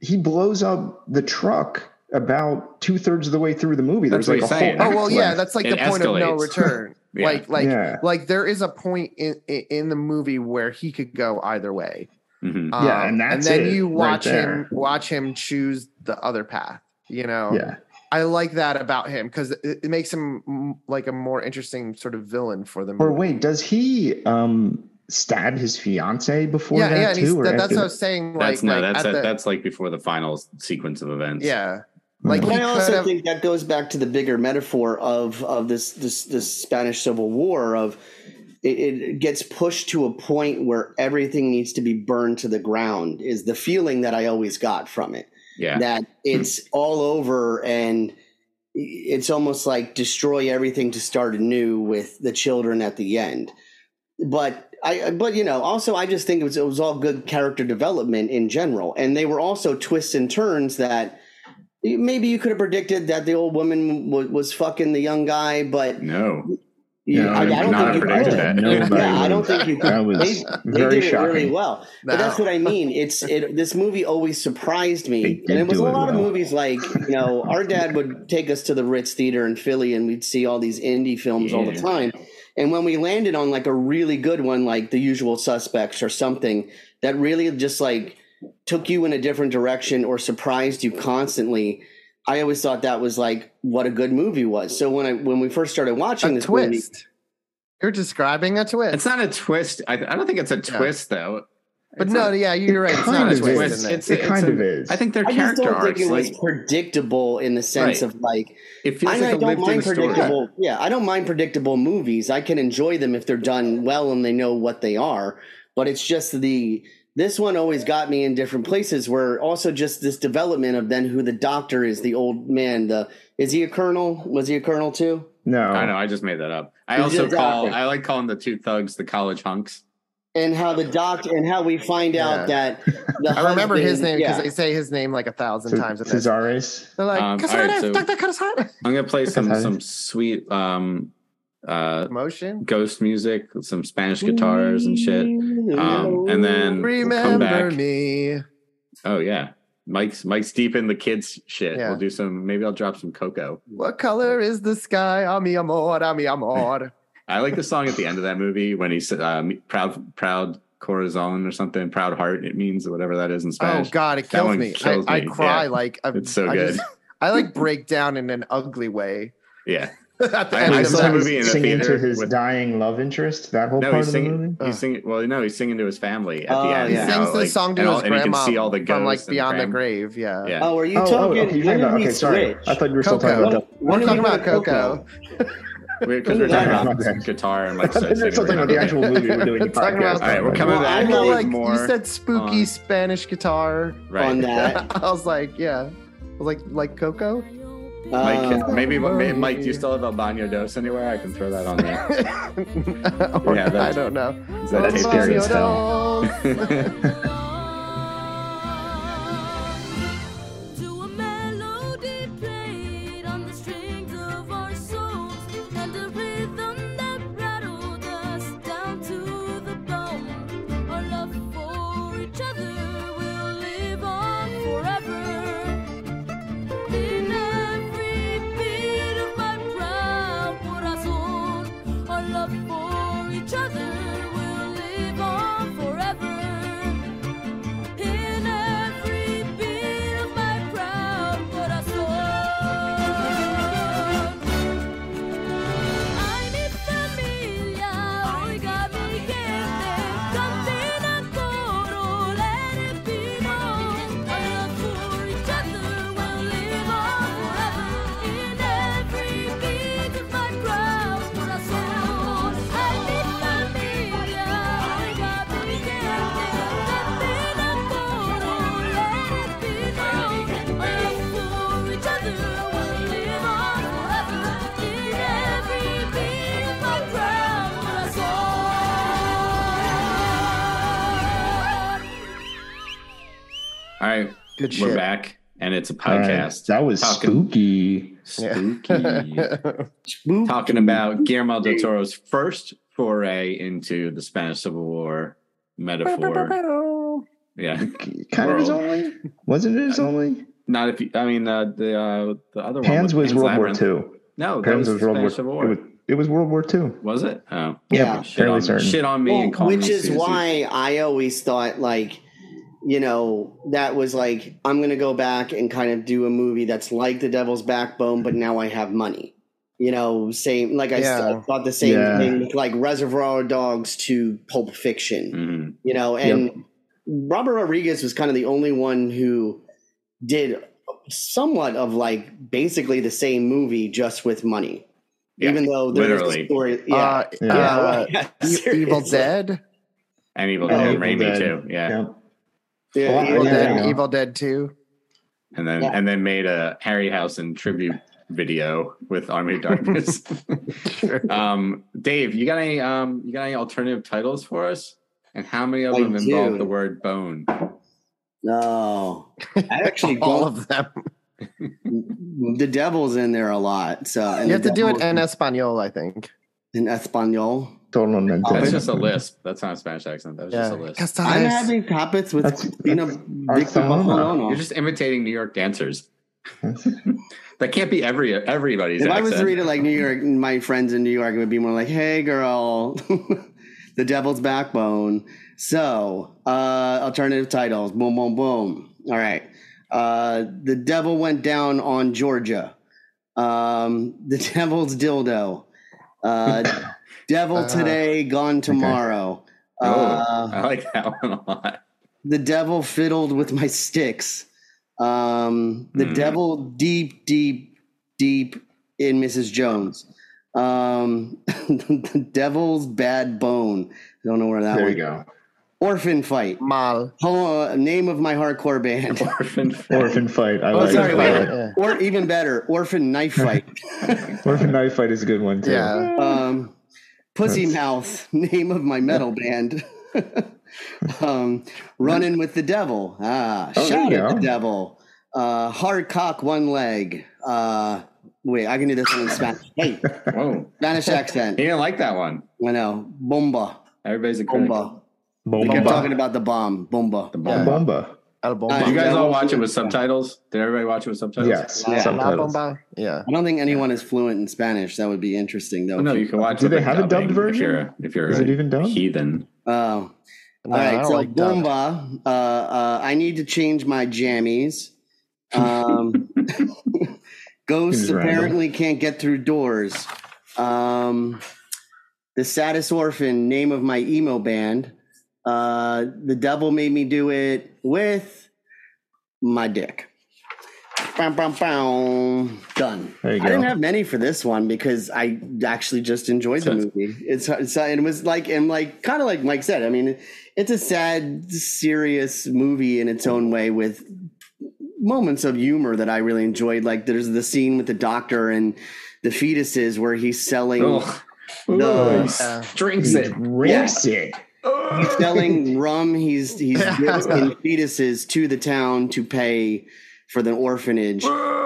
Speaker 4: he blows up the truck about two thirds of the way through the movie.
Speaker 3: That's
Speaker 4: There's
Speaker 3: what
Speaker 4: like a
Speaker 3: he's
Speaker 4: whole
Speaker 3: saying.
Speaker 2: oh well yeah that's like
Speaker 3: It
Speaker 2: the point of no return
Speaker 3: Yeah.
Speaker 2: like like
Speaker 4: Yeah.
Speaker 2: like there is a point in, in in the movie where he could go either way
Speaker 3: Mhm.
Speaker 4: Yeah,
Speaker 2: Um,
Speaker 4: and that's
Speaker 2: then
Speaker 4: it
Speaker 2: you
Speaker 4: right
Speaker 2: watch him watch him choose the other path you know
Speaker 4: yeah.
Speaker 2: I like that about him because it, it makes him like a more interesting sort of villain for the movie.
Speaker 4: Or wait, does he um stab his fiance before
Speaker 2: yeah,
Speaker 4: that
Speaker 2: yeah,
Speaker 4: too? or
Speaker 2: that, that's what I
Speaker 4: that?
Speaker 2: was saying. Like,
Speaker 3: That's no,
Speaker 2: like
Speaker 3: that's
Speaker 2: at the,
Speaker 3: that's like before the final sequence of events.
Speaker 2: yeah, like
Speaker 1: But I also
Speaker 2: could've-
Speaker 1: think that goes back to the bigger metaphor of of this this this Spanish Civil War of it, it gets pushed to a point where everything needs to be burned to the ground is the feeling that I always got from it
Speaker 3: yeah.
Speaker 1: that it's all over and it's almost like destroy everything to start anew with the children at the end. But I, but you know, also I just think it was it was all good character development in general, and they were also twists and turns that maybe you could have predicted that the old woman was, was fucking the young guy, but
Speaker 3: No,
Speaker 1: you,
Speaker 4: No,
Speaker 1: I, I don't think you
Speaker 3: predicted
Speaker 1: could.
Speaker 3: that.
Speaker 4: Nobody
Speaker 1: Yeah, I don't think you could.
Speaker 4: That was
Speaker 1: they, they
Speaker 4: very
Speaker 1: did it
Speaker 4: shocking.
Speaker 1: really well. But that's what I mean. It's it. This movie always surprised me, and it was a
Speaker 4: it
Speaker 1: lot of movies like you know, our dad would take us to the Ritz Theater in Philly, and we'd see all these indie films all the time. And when we landed on like a really good one, like The Usual Suspects or something that really just like took you in a different direction or surprised you constantly. I always thought that was like what a good movie was. So when I when we first started watching
Speaker 2: a
Speaker 1: this movie,
Speaker 2: twist. You're describing a twist,
Speaker 3: it's not a twist. I, I don't think it's a twist though.
Speaker 2: but
Speaker 3: It's
Speaker 2: no,
Speaker 3: not-
Speaker 2: yeah, you're right. It's not a twist.
Speaker 3: is. It's-
Speaker 2: this.
Speaker 4: It
Speaker 3: it's
Speaker 4: kind
Speaker 3: a-
Speaker 4: of is.
Speaker 3: I think their
Speaker 1: I just
Speaker 3: character
Speaker 1: don't think
Speaker 3: arcs
Speaker 1: it was
Speaker 3: like
Speaker 1: predictable in the sense
Speaker 3: Right.
Speaker 1: of like
Speaker 3: it feels
Speaker 1: I,
Speaker 3: like
Speaker 1: I
Speaker 3: a
Speaker 1: don't
Speaker 3: lived in
Speaker 1: mind
Speaker 3: story.
Speaker 1: predictable. Yeah, I don't mind predictable movies. I can enjoy them if they're done well and they know what they are. But it's just the this one always got me in different places. Where also just this development of then who the doctor is, the old man. The is he a colonel? Was he a colonel too?
Speaker 4: no.
Speaker 3: I know. I just made that up. I
Speaker 1: He's
Speaker 3: also call. I like calling the two thugs the college hunks.
Speaker 1: And how the doctor and how we find out that the
Speaker 2: I remember his name because
Speaker 1: yeah.
Speaker 2: they say his name like a thousand
Speaker 4: Ce-
Speaker 2: times. In this.
Speaker 4: Cesares.
Speaker 2: They're like,
Speaker 3: Um,
Speaker 2: Casares,
Speaker 3: so-
Speaker 2: Dr. Casares.
Speaker 3: I'm gonna play some some sweet um uh
Speaker 2: Motion.
Speaker 3: ghost music, some Spanish guitars and shit. Um, and then we'll come
Speaker 2: Remember
Speaker 3: back.
Speaker 2: me.
Speaker 3: Oh yeah, Mike's Mike's deep in the kids shit.
Speaker 2: Yeah.
Speaker 3: We'll do some. Maybe I'll drop some Coco.
Speaker 2: What color is the sky? Ami amor, ami amor.
Speaker 3: I like the song at the end of that movie when he's um, proud proud corazon or something. Proud heart. It means whatever that is in spanish Oh
Speaker 2: God, it kills me.
Speaker 3: kills
Speaker 2: I, I cry
Speaker 3: yeah.
Speaker 2: like I'm,
Speaker 3: It's so
Speaker 2: I
Speaker 3: good.
Speaker 2: just- I like break down in an ugly way.
Speaker 3: yeah.
Speaker 2: At the
Speaker 3: I-
Speaker 2: end
Speaker 3: I saw
Speaker 2: that.
Speaker 3: the movie in
Speaker 4: singing to his
Speaker 3: with-
Speaker 4: dying love interest. That whole
Speaker 3: No,
Speaker 4: part
Speaker 3: he's
Speaker 4: of the
Speaker 3: singing.
Speaker 4: movie.
Speaker 3: He's singing. Well, no, he's singing to his family at
Speaker 1: Oh,
Speaker 3: the end.
Speaker 2: He
Speaker 3: you
Speaker 2: sings
Speaker 3: know,
Speaker 2: the
Speaker 3: like,
Speaker 2: song to
Speaker 3: and, all,
Speaker 2: his
Speaker 3: and you
Speaker 2: grandma
Speaker 3: can see all the
Speaker 2: from like beyond the
Speaker 3: grand-
Speaker 2: grave. Yeah.
Speaker 3: Yeah.
Speaker 1: Oh, are you
Speaker 4: Oh, oh,
Speaker 1: talking?
Speaker 4: okay, you're
Speaker 1: when
Speaker 4: talking about. Okay, sorry. I thought you were still talking about.
Speaker 1: When
Speaker 2: We're talking about Coco.
Speaker 3: Because we're
Speaker 4: Yeah,
Speaker 3: talking about
Speaker 4: bad.
Speaker 3: guitar and like.
Speaker 4: I thought you were
Speaker 3: singing
Speaker 4: still talking about the actual movie we're doing. the
Speaker 2: Talking about-
Speaker 3: All right, we're coming
Speaker 1: Well,
Speaker 3: back
Speaker 1: I
Speaker 2: I
Speaker 1: like-
Speaker 2: like
Speaker 3: more.
Speaker 2: you said, spooky
Speaker 3: on-
Speaker 2: Spanish guitar.
Speaker 3: right.
Speaker 1: on that.
Speaker 2: I was like, yeah, I was like, like Coco.
Speaker 3: Mike,
Speaker 1: Uh,
Speaker 3: maybe, maybe Mike, do you still have El Baño Dos anywhere? I can throw that on there.
Speaker 2: Or-
Speaker 3: Yeah,
Speaker 2: I don't know.
Speaker 3: Is that tape
Speaker 4: scary
Speaker 3: it's a
Speaker 4: All right,
Speaker 3: podcast.
Speaker 4: That was
Speaker 3: Talking-
Speaker 4: spooky.
Speaker 3: Spooky. Talking about Guillermo del Toro's first foray into the Spanish Civil War metaphor. Yeah,
Speaker 4: Kind of his only. Wasn't it his only?
Speaker 3: not if you, I mean uh, the uh, the other
Speaker 4: Pans
Speaker 3: one
Speaker 4: was
Speaker 3: Pan's
Speaker 4: World War
Speaker 3: Labyrinth.
Speaker 4: Two.
Speaker 3: No, that
Speaker 4: Pans
Speaker 3: was,
Speaker 4: was World War.
Speaker 3: Spanish Civil
Speaker 4: It
Speaker 3: War.
Speaker 4: was, it was World War Two.
Speaker 3: Was it? Oh,
Speaker 1: Yeah.
Speaker 3: Shit on,
Speaker 4: certain.
Speaker 3: shit on me and
Speaker 1: Well,
Speaker 3: call
Speaker 1: which
Speaker 3: me
Speaker 1: is
Speaker 3: Susie.
Speaker 1: why I always thought like, you know, that was like I'm gonna go back and kind of do a movie that's like The Devil's Backbone, but now I have money. You know, same like I,
Speaker 2: Yeah.
Speaker 1: I thought the same
Speaker 4: Yeah.
Speaker 1: thing with like Reservoir Dogs to Pulp Fiction.
Speaker 3: Mhm.
Speaker 1: You know, and Robert Rodriguez was kind of the only one who did somewhat of like basically the same movie just with money.
Speaker 3: Yeah,
Speaker 1: Even though there was
Speaker 3: literally.
Speaker 1: a story, yeah,
Speaker 2: Uh,
Speaker 4: Yeah.
Speaker 2: uh,
Speaker 1: yeah,
Speaker 2: Evil. Dead,
Speaker 3: and Evil
Speaker 1: Oh,
Speaker 3: Dead and
Speaker 4: Evil
Speaker 3: Raimi
Speaker 4: Dead.
Speaker 3: too. Yeah.
Speaker 4: Yeah.
Speaker 1: Yeah,
Speaker 2: Evil
Speaker 4: yeah,
Speaker 2: Dead,
Speaker 4: yeah.
Speaker 2: Evil Dead Two.
Speaker 3: and then
Speaker 1: Yeah.
Speaker 3: and then made a Harryhausen tribute video with Army of Darkness. um, Dave, you got any um, you got any alternative titles for us? And how many of
Speaker 1: I
Speaker 3: them involve
Speaker 1: do.
Speaker 3: the word bone?
Speaker 1: No, I actually
Speaker 2: All of them.
Speaker 1: The devil's in there a lot. So and
Speaker 2: You have to do it in Espanol, I think.
Speaker 1: in Espanol.
Speaker 4: Totalmente.
Speaker 3: That's just a lisp. That's not a Spanish accent. That was just a lisp.
Speaker 2: Castales.
Speaker 1: I'm having topics with
Speaker 4: That's-
Speaker 1: Christina
Speaker 4: that's
Speaker 1: Victor
Speaker 4: Barcelona.
Speaker 1: Barcelona.
Speaker 3: You're just imitating New York dancers. that can't be every everybody's
Speaker 1: If I was to read it like New York, my friends in New York, it would be more like, "Hey, girl, the devil's backbone." So, uh, alternative titles. Boom, boom, boom. All right. Uh, the devil went down on Georgia. Um, the devil's dildo. Uh, devil
Speaker 2: Uh,
Speaker 1: today, gone tomorrow.
Speaker 3: oh,
Speaker 1: Uh,
Speaker 3: I like that one a lot.
Speaker 1: the devil fiddled with my sticks. Um, the
Speaker 3: Hmm.
Speaker 1: devil deep, deep, deep in Mrs. Jones. Um, the devil's bad bone. don't know where that
Speaker 4: There
Speaker 1: one.
Speaker 4: you go.
Speaker 1: Orphan fight.
Speaker 2: Mal.
Speaker 1: Oh, name of my hardcore band.
Speaker 3: Orphan.
Speaker 4: Orphan fight. I
Speaker 1: Oh,
Speaker 4: like
Speaker 1: sorry,
Speaker 4: it.
Speaker 1: wait.
Speaker 2: Yeah.
Speaker 1: or even better, orphan knife fight.
Speaker 4: Orphan knife fight is a good one too.
Speaker 2: Yeah.
Speaker 1: um, Pussy Mouth, name of my metal band. um, Running with the Devil. Ah,
Speaker 4: Oh,
Speaker 1: shout
Speaker 4: you
Speaker 1: at the devil. Uh, hard cock, one leg. Uh, wait, I can do this one in Spanish. Hey,
Speaker 3: Whoa.
Speaker 1: Spanish accent.
Speaker 3: He didn't like that one.
Speaker 1: I know. Bomba.
Speaker 3: Everybody's a critic.
Speaker 1: Bomba.
Speaker 4: Bomba.
Speaker 1: Like I'm talking about the bomb. Bomba.
Speaker 3: The
Speaker 2: Yeah.
Speaker 3: bomba.
Speaker 4: Bomba.
Speaker 2: El
Speaker 1: Uh,
Speaker 3: Did you guys all watch it with subtitles? Did everybody watch it with subtitles?
Speaker 4: Yes.
Speaker 1: Yeah.
Speaker 4: Subtitles.
Speaker 2: Yeah.
Speaker 1: I don't think anyone is fluent in Spanish. That would be interesting, though.
Speaker 3: Oh, no, you can watch
Speaker 4: Do they have a dubbed version?
Speaker 3: If you're, if you're
Speaker 4: Is
Speaker 3: a
Speaker 4: it even dubbed?
Speaker 3: heathen.
Speaker 1: Oh.
Speaker 2: No,
Speaker 1: All
Speaker 2: I
Speaker 1: so
Speaker 2: like dub.
Speaker 1: Bomba, uh, uh, I need to change my jammies. Um, Ghost
Speaker 4: Seems random.
Speaker 1: apparently can't get through doors. Um, the saddest orphan, name of my emo band. Uh, the devil made me do it with my dick. Bam, bam, bam. Done.
Speaker 4: There you
Speaker 1: I didn't have many for this one because I actually just enjoyed the movie. It's, it's it was like and like kind of like Mike said. I mean, it's a sad, serious movie in its own way with moments of humor that I really enjoyed. Like there's the scene with the doctor and the fetuses where he's selling
Speaker 3: Ugh.
Speaker 1: The-
Speaker 3: Ooh, he
Speaker 2: Uh,
Speaker 3: drinks
Speaker 4: He
Speaker 3: it.
Speaker 4: drinks it.
Speaker 1: He's selling rum. He's he's giving fetuses to the town to pay for the orphanage.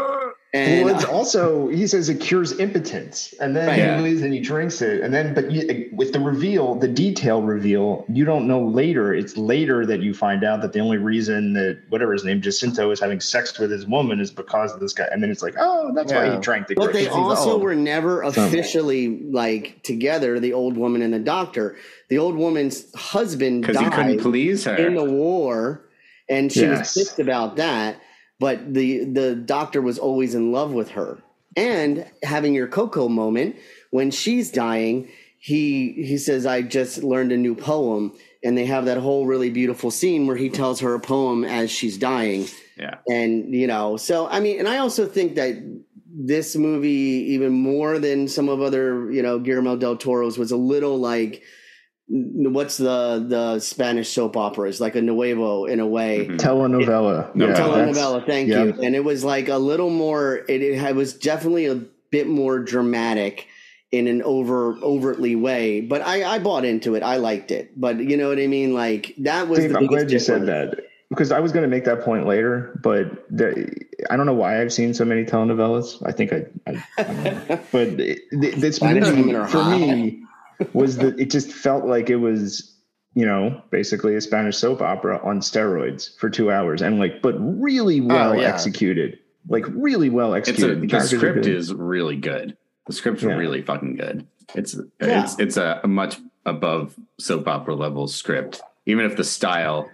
Speaker 1: And
Speaker 4: well, it's also he says it cures impotence, and then
Speaker 1: Right.
Speaker 3: Yeah.
Speaker 4: he leaves and he drinks it, and then but you, with the reveal, the detail reveal, you don't know later. It's later that you find out that the only reason that whatever his name Jacinto is having sex with his woman is because of this guy, and then it's like, oh, that's why
Speaker 2: Yeah.
Speaker 4: he drank the.
Speaker 1: But they also were never officially like together. The old woman and the doctor. The old woman's husband
Speaker 3: Because he couldn't please her.
Speaker 1: in the war, and she
Speaker 4: Yes.
Speaker 1: was pissed about that. But the the doctor was always in love with her, and having your Coco moment when she's dying. He he says, "I just learned a new poem," and they have that whole really beautiful scene where he tells her a poem as she's dying
Speaker 3: yeah.
Speaker 1: and you know so i mean and i also think that this movie even more than some of other you know guillermo del toro's was a little like what's the the spanish soap operas like a nuevo in a way
Speaker 3: Mhm.
Speaker 4: telenovela.
Speaker 3: No,
Speaker 4: Yeah,
Speaker 1: telenovela thank
Speaker 4: yeah.
Speaker 1: you and it was like a little more it, it was definitely a bit more dramatic in an over overtly way but i i bought into it i liked it but you know what i mean like that was
Speaker 4: Dave,
Speaker 1: the
Speaker 4: I'm glad you said that. because I was going to make that point later, but the, I don't know why I've seen so many telenovelas. I think I, I, I don't know. but it, th- this
Speaker 1: Spanish
Speaker 4: movie
Speaker 1: women are
Speaker 4: for
Speaker 1: hot.
Speaker 4: me was that it just felt like it was, you know, basically a Spanish soap opera on steroids for two hours, and like, but really oh, well
Speaker 2: yeah.
Speaker 4: executed, like really well
Speaker 3: It's a,
Speaker 4: executed.
Speaker 3: the script is really good. The script's
Speaker 4: Yeah.
Speaker 3: really fucking good. It's
Speaker 1: Yeah.
Speaker 3: it's it's a, a much above soap opera level script, even if the style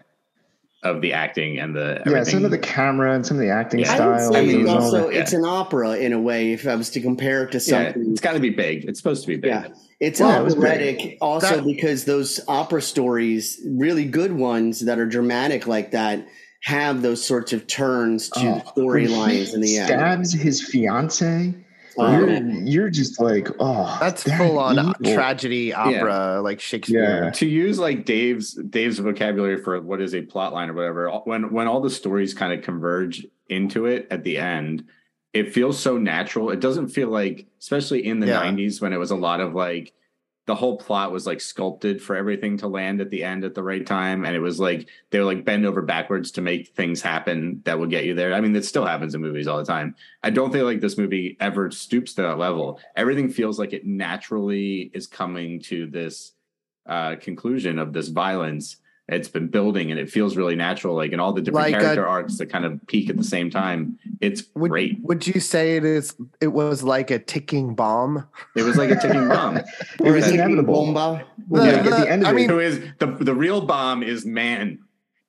Speaker 3: of the acting and the
Speaker 4: yeah, some of the camera and some of the acting
Speaker 3: Yeah.
Speaker 1: I would say
Speaker 3: I
Speaker 4: and all
Speaker 1: also
Speaker 3: yeah.
Speaker 1: it's an opera in a way. If I was to compare it to
Speaker 3: yeah,
Speaker 1: something,
Speaker 3: it's got to be big. It's supposed to be big.
Speaker 1: Yeah. It's
Speaker 4: Well, it
Speaker 1: operatic also
Speaker 2: That-
Speaker 1: because those opera stories, really good ones that are dramatic like that, have those sorts of turns to
Speaker 4: Oh,
Speaker 1: storylines in the end.
Speaker 4: Stabs his fiance.
Speaker 1: Um,
Speaker 4: you're, you're just like, oh,
Speaker 2: That's
Speaker 4: that
Speaker 2: full on
Speaker 4: evil.
Speaker 2: tragedy opera, like Shakespeare.
Speaker 4: Yeah.
Speaker 3: to use like Dave's Dave's vocabulary for what is a plot line or whatever, when when all the stories kind of converge into it at the end, it feels so natural. It doesn't feel like, especially in the
Speaker 2: Yeah.
Speaker 3: '90s when it was a lot of like the whole plot was like sculpted for everything to land at the end at the right time, and it was like they were like bend over backwards to make things happen that would get you there. I mean, that still happens in movies all the time. I don't think like this movie ever stoops to that level. Everything feels like it naturally is coming to this uh, conclusion of this violence. It's been building and it feels really natural. Like in all the different
Speaker 2: Like a-
Speaker 3: character arcs that kind of peak at the same time. It's
Speaker 2: Would,
Speaker 3: great.
Speaker 2: would you say it is? It was like a ticking bomb.
Speaker 3: It was like a ticking bomb.
Speaker 4: It was inevitable.
Speaker 1: Bomba?
Speaker 2: The-
Speaker 4: Like, at
Speaker 2: the-
Speaker 4: the end of
Speaker 2: I
Speaker 4: it,
Speaker 2: mean,
Speaker 3: Who is the the real bomb is man.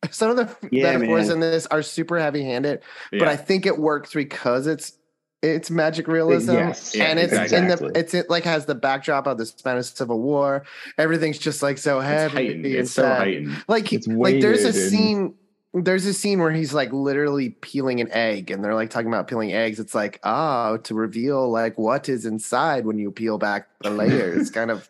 Speaker 2: some of the
Speaker 1: Yeah,
Speaker 2: metaphors
Speaker 1: man.
Speaker 2: in this are super heavy-handed,
Speaker 3: Yeah.
Speaker 2: but I think it works because it's it's magic uh, realism,
Speaker 4: Yes,
Speaker 2: and it's in the it's it like has the backdrop of the Spanish Civil War. Everything's just like so
Speaker 3: it's
Speaker 2: heavy.
Speaker 3: heightened.
Speaker 2: and
Speaker 3: It's so heightened.
Speaker 2: like
Speaker 4: It's
Speaker 2: like there's a
Speaker 4: weighted and-
Speaker 2: scene there's a scene where he's like literally peeling an egg and they're like talking about peeling eggs it's like oh to reveal like what is inside when you peel back the layers kind of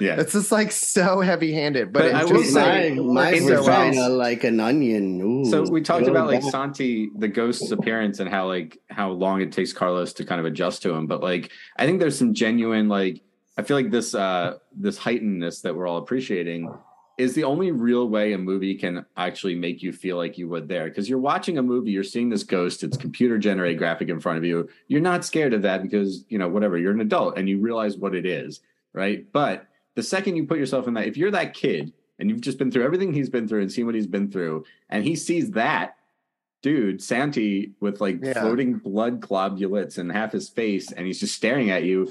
Speaker 3: Yeah.
Speaker 2: it's just like so heavy handed but,
Speaker 3: But
Speaker 2: it
Speaker 3: I
Speaker 2: just
Speaker 3: will
Speaker 1: My,
Speaker 3: say-
Speaker 2: like,
Speaker 1: my
Speaker 2: so
Speaker 1: vagina like an onion. Ooh,
Speaker 3: So we talked about like
Speaker 1: back.
Speaker 3: Santi, the ghost's appearance, and how like how long it takes Carlos to kind of adjust to him. But like, I think there's some genuine like I feel like this uh this heightenedness that we're all appreciating is the only real way a movie can actually make you feel like you would there. Because you're watching a movie you're seeing this ghost it's computer generated graphic in front of you. You're not scared of that because you know whatever you're an adult and you realize what it is right? But the second you put yourself in that if you're that kid and you've just been through everything he's been through and seen what he's been through and he sees that dude santi with like
Speaker 2: Yeah.
Speaker 3: floating blood globulates in half his face and he's just staring at you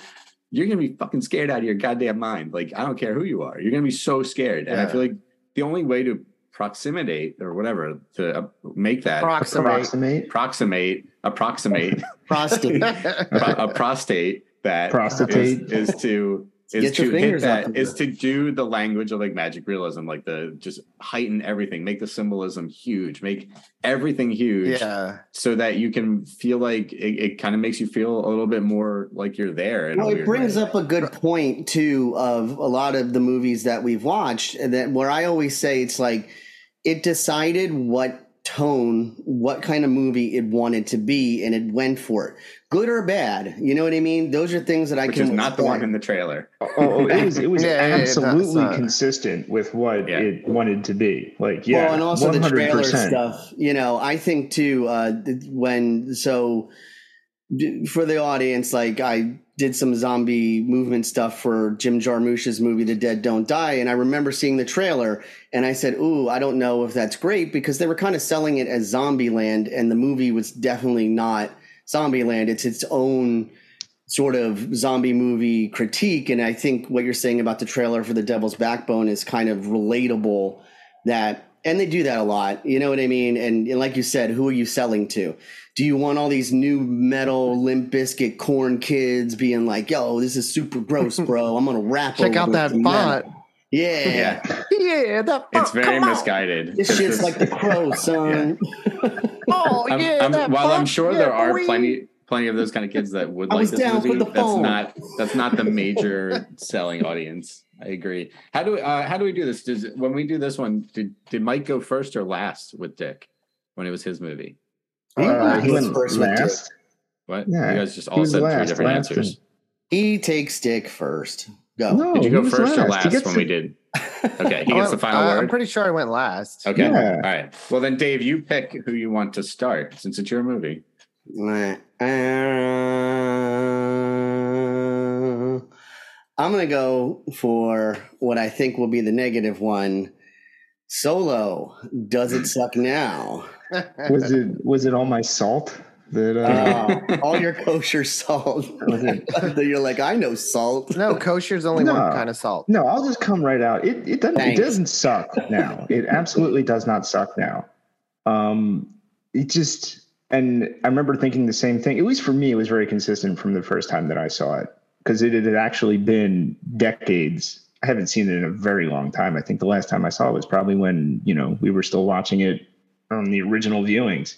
Speaker 3: you're gonna be fucking scared out of your goddamn mind. Like I don't care who you are, you're gonna be so scared. And I feel like the only way to proximate or whatever to uh, make that
Speaker 2: Approximate.
Speaker 4: approximate
Speaker 3: approximate approximate
Speaker 1: prostate.
Speaker 3: a prostate that
Speaker 4: Prostate.
Speaker 3: is, is to is
Speaker 1: Get
Speaker 3: to hit that is to do the language of like magic realism, like the just heighten everything, make the symbolism huge, make everything huge
Speaker 2: yeah
Speaker 3: so that you can feel like it, it kind of makes you feel a little bit more like you're there.
Speaker 1: Well, it brings
Speaker 3: way.
Speaker 1: up a good point too of a lot of the movies that we've watched, and that where I always say it's like it decided what tone, what kind of movie it wanted to be, and it went for it, good or bad. You know what I mean? Those are things that I
Speaker 3: which
Speaker 1: can
Speaker 3: is not the one in the trailer.
Speaker 4: Oh, oh, it was it was
Speaker 2: Yeah, yeah, yeah,
Speaker 4: absolutely
Speaker 2: not-
Speaker 4: consistent with what
Speaker 3: Yeah.
Speaker 4: it wanted to be. Like, yeah,
Speaker 1: well, and also the trailer stuff. You know, I think too uh, when so d- for the audience, like I did some zombie movement stuff for Jim Jarmusch's movie "The Dead Don't Die," and I remember seeing the trailer, and I said, "Ooh, I don't know if that's great," because they were kind of selling it as Zombieland, and the movie was definitely not Zombieland. It's its own sort of zombie movie critique and i think what you're saying about the trailer for the devil's backbone is kind of relatable that and they do that a lot you know what i mean and, and like you said who are you selling to do you want all these nu metal Limp Bizkit Korn kids being like yo this is super gross bro i'm gonna rap
Speaker 2: check out that
Speaker 1: bot. metal."
Speaker 2: Font
Speaker 1: yeah,
Speaker 3: Yeah,
Speaker 2: yeah that
Speaker 3: it's
Speaker 2: font,
Speaker 3: very
Speaker 2: come on.
Speaker 3: misguided.
Speaker 1: this
Speaker 3: It's
Speaker 1: shit's like the crow son
Speaker 2: oh
Speaker 3: I'm-
Speaker 2: yeah
Speaker 3: I'm-
Speaker 2: that
Speaker 3: while I'm sure
Speaker 2: yeah,
Speaker 3: there are plenty plenty of those kind of kids that would
Speaker 1: I
Speaker 3: like this movie,
Speaker 1: the
Speaker 3: that's
Speaker 1: phone.
Speaker 3: not that's not the major selling audience. I agree. How do we uh, how do we do this? Does when we do this one, did did Mike go first or last with Dick when it was his movie?
Speaker 1: He
Speaker 4: Uh,
Speaker 1: went
Speaker 4: he went
Speaker 1: first with Dick.
Speaker 4: last.
Speaker 3: What?
Speaker 4: Yeah,
Speaker 3: you guys just all
Speaker 4: was
Speaker 3: said three different
Speaker 4: last
Speaker 3: answers.
Speaker 1: he takes dick first go
Speaker 4: No,
Speaker 3: Did you go
Speaker 4: was
Speaker 3: first or last when
Speaker 4: to-
Speaker 3: we did? Okay, he gets the final
Speaker 2: I-
Speaker 3: word.
Speaker 2: I'm pretty sure I went last.
Speaker 3: Okay.
Speaker 4: Yeah.
Speaker 3: All right. Well, then, Dave, you pick who you want to start since it's your movie.
Speaker 1: Uh, I'm gonna go for what I think will be the negative one. Solo. Does it suck now?
Speaker 4: Was it was it all my salt that uh,
Speaker 1: Uh, all your kosher salt. You're like, I know salt.
Speaker 2: no, kosher's only one kind of salt.
Speaker 4: No, I'll just come right out. It it doesn't
Speaker 1: Thanks.
Speaker 4: it doesn't suck now. It absolutely does not suck now. Um it just and I remember thinking the same thing. At least for me, it was very consistent from the first time that I saw it. Because it had actually been decades. I haven't seen it in a very long time. I think the last time I saw it was probably when, you know, we were still watching it on the original viewings.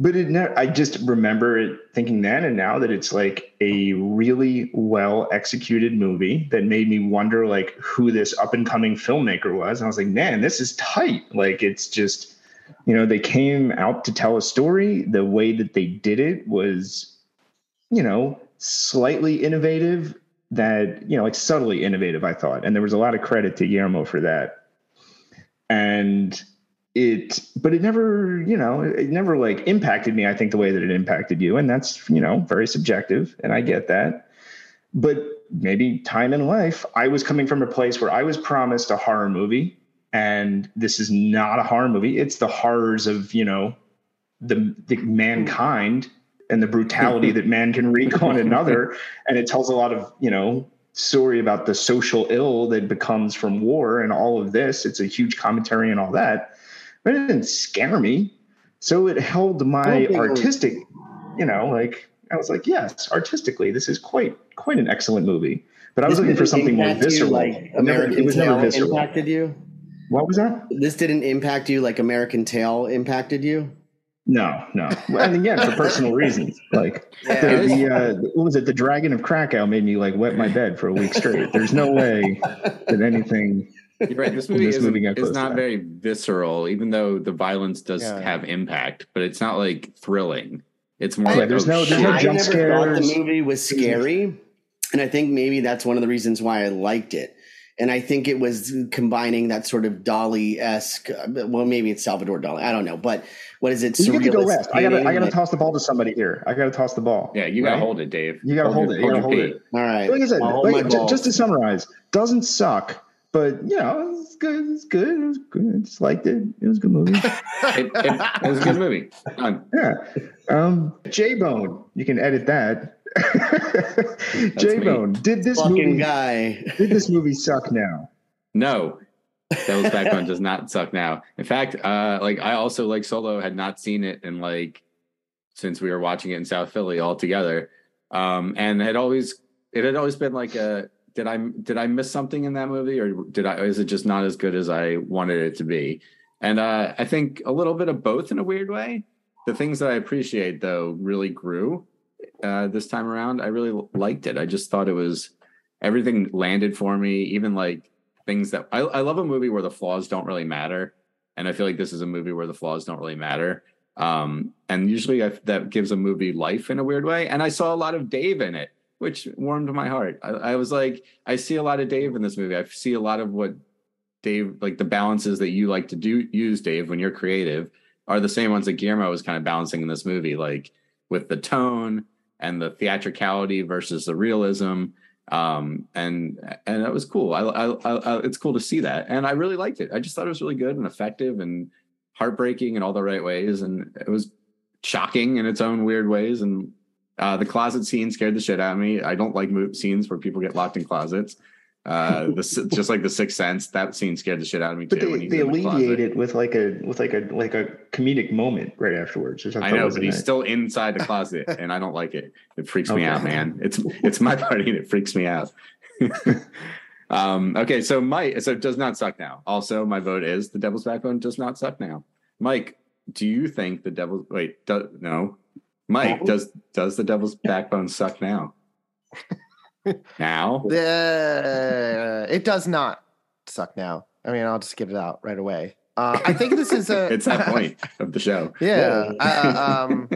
Speaker 4: But it ne- I just remember it thinking then and now that it's like a really well executed movie that made me wonder like who this up and coming filmmaker was. And I was like, man, this is tight. Like it's just, you know, they came out to tell a story. The way that they did it was, you know, slightly innovative that, you know, like subtly innovative, I thought. And there was a lot of credit to Guillermo for that. And it but it never you know it never like impacted me i think the way that it impacted you and that's you know very subjective and i get that. But maybe time in life i was coming from a place where i was promised a horror movie and this is not a horror movie. It's the horrors of you know the, the mankind and the brutality that man can wreak on another and it tells a lot of you know story about the social ill that becomes from war and all of this. It's a huge commentary and all that but it didn't scare me. So it held my
Speaker 1: don't think it was-
Speaker 4: artistic, you know, like I was like, yes, artistically, this is quite quite an excellent movie. But I was
Speaker 1: This
Speaker 4: looking for something more
Speaker 1: impact you
Speaker 4: visceral.
Speaker 1: Like
Speaker 4: It never-
Speaker 1: American
Speaker 4: it was never
Speaker 1: Tail
Speaker 4: visceral.
Speaker 1: impacted you.
Speaker 4: What was that?
Speaker 1: This didn't impact you like American Tail impacted you.
Speaker 4: No, no. And again, for personal reasons. Like the, the uh, what was it? The Dragon of Krakow made me like wet my bed for a week straight. There's no way that anything.
Speaker 3: You're right. This movie,
Speaker 4: This
Speaker 3: isn't-
Speaker 4: movie
Speaker 3: is not very visceral, even though the violence does
Speaker 2: Yeah.
Speaker 3: have impact, but it's not like thrilling. It's more
Speaker 4: Yeah,
Speaker 3: like
Speaker 4: there's
Speaker 3: oh,
Speaker 4: no- there's
Speaker 3: shit.
Speaker 4: no
Speaker 1: I
Speaker 4: jump
Speaker 1: never thought the movie was scary, and I think maybe that's one of the reasons why I liked it. And I think it was combining that sort of Dali esque. Uh, well, maybe it's Salvador Dali. I don't know, but what is it?
Speaker 4: You get to go
Speaker 1: surrealist
Speaker 4: last. I gotta I
Speaker 1: painting,
Speaker 4: gotta toss the ball to somebody here. I gotta toss the ball.
Speaker 3: Yeah, you gotta
Speaker 4: Right?
Speaker 3: hold it, Dave.
Speaker 4: You gotta hold
Speaker 3: your-
Speaker 4: it. You gotta
Speaker 3: your
Speaker 4: hold it.
Speaker 1: All right.
Speaker 4: like I said,
Speaker 1: I'll hold my
Speaker 4: like, ju- just to summarize, doesn't suck, but you know, it's good. It's good. It was good. I just liked it. It was a good movie.
Speaker 3: It, it, it was a good movie. Done.
Speaker 4: yeah. Um, J Bone, you can edit that. J Bone, did this
Speaker 1: fucking
Speaker 4: movie?
Speaker 1: guy.
Speaker 4: Did this movie suck now?
Speaker 3: No, Devil's Backbone does not suck now. In fact, uh, like I also like Solo had not seen it in like since we were watching it in South Philly all together, um, and had always it had always been like a did I did I miss something in that movie or did I is it just not as good as I wanted it to be? And uh, I think a little bit of both in a weird way. The things that I appreciate though really grew uh, this time around. I really liked it. I just thought it was everything landed for me. Even like things that I, I love a movie where the flaws don't really matter, and I feel like this is a movie where the flaws don't really matter. Um, and usually I, that gives a movie life in a weird way. And I saw a lot of Dave in it, which warmed my heart. I, I was like, I see a lot of Dave in this movie. I see a lot of what Dave like the balances that you like to do use, Dave, when you're creative are the same ones that Guillermo was kind of balancing in this movie, like with the tone and the theatricality versus the realism. Um, and and that was cool. I, I, I, it's cool to see that, and I really liked it. I just thought it was really good and effective and heartbreaking in all the right ways, and it was shocking in its own weird ways. And uh, the closet scene scared the shit out of me. I don't like move scenes where people get locked in closets. Uh, the, just like the Sixth Sense, that scene scared the shit out of me
Speaker 4: But
Speaker 3: too.
Speaker 4: they, they
Speaker 3: in the
Speaker 4: alleviate it with like a with like a like a comedic moment right afterwards. which
Speaker 3: I know, but he's
Speaker 4: nice.
Speaker 3: still inside the closet, and I don't like it. It freaks me out, man. It's it's my party, and it freaks me out. um, okay, so Mike, so it does not suck now. Also, my vote is the Devil's Backbone does not suck now. Mike, do you think the Devil's wait? Do, no, Mike, does does the Devil's Backbone suck now? now,
Speaker 2: The, it does not suck now. I mean, I'll just get it out right away. Uh, I think this is a.
Speaker 3: it's that point of the show.
Speaker 2: Yeah. uh, um,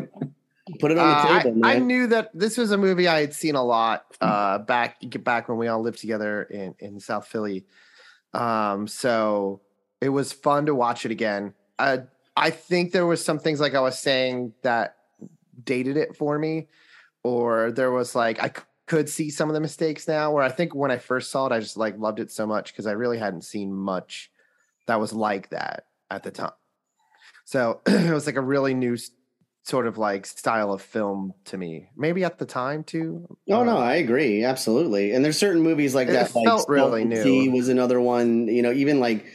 Speaker 1: Put it on
Speaker 2: Uh,
Speaker 1: the
Speaker 2: I,
Speaker 1: table,
Speaker 2: I
Speaker 1: man.
Speaker 2: knew that this was a movie I had seen a lot uh, back back when we all lived together in, in South Philly. Um, so it was fun to watch it again. Uh, I think there was some things like I was saying that dated it for me, or there was like I c- could see some of the mistakes now. Where I think when I first saw it, I just like loved it so much because I really hadn't seen much that was like that at the time. So it was like a really new sort of like style of film to me. Maybe at the time too.
Speaker 1: Oh no,
Speaker 2: Uh,
Speaker 1: I agree absolutely. And there's certain movies like
Speaker 2: It
Speaker 1: that. Like
Speaker 2: felt really new.
Speaker 1: Was another one. You know, even like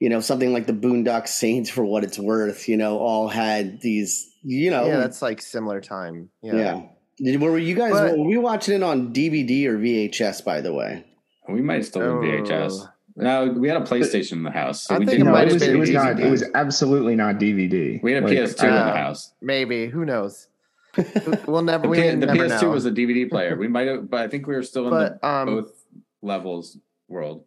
Speaker 1: you know something like the Boondock Saints for what it's worth. You know, all had these. You know,
Speaker 2: yeah, that's like similar time.
Speaker 1: yeah.
Speaker 2: Yeah.
Speaker 1: Did, were you guys?
Speaker 2: But-
Speaker 1: were we watching it on DVD or VHS? By the way,
Speaker 3: We might still have VHS.
Speaker 2: Oh.
Speaker 3: No, we had a PlayStation in the house. So
Speaker 2: I
Speaker 3: we
Speaker 2: think
Speaker 3: didn't
Speaker 2: it
Speaker 4: No,
Speaker 2: might
Speaker 4: it was it was not. It was absolutely not DVD.
Speaker 3: We had a
Speaker 4: Like,
Speaker 3: PS2
Speaker 4: I-
Speaker 3: in the
Speaker 2: Uh,
Speaker 3: house.
Speaker 2: Maybe. Who knows? we'll never.
Speaker 3: The,
Speaker 2: We
Speaker 3: P- the
Speaker 2: never
Speaker 3: PS2
Speaker 2: know.
Speaker 3: was a DVD player. We might have, but I think we were still in
Speaker 2: but
Speaker 3: the
Speaker 2: um,
Speaker 3: both levels world.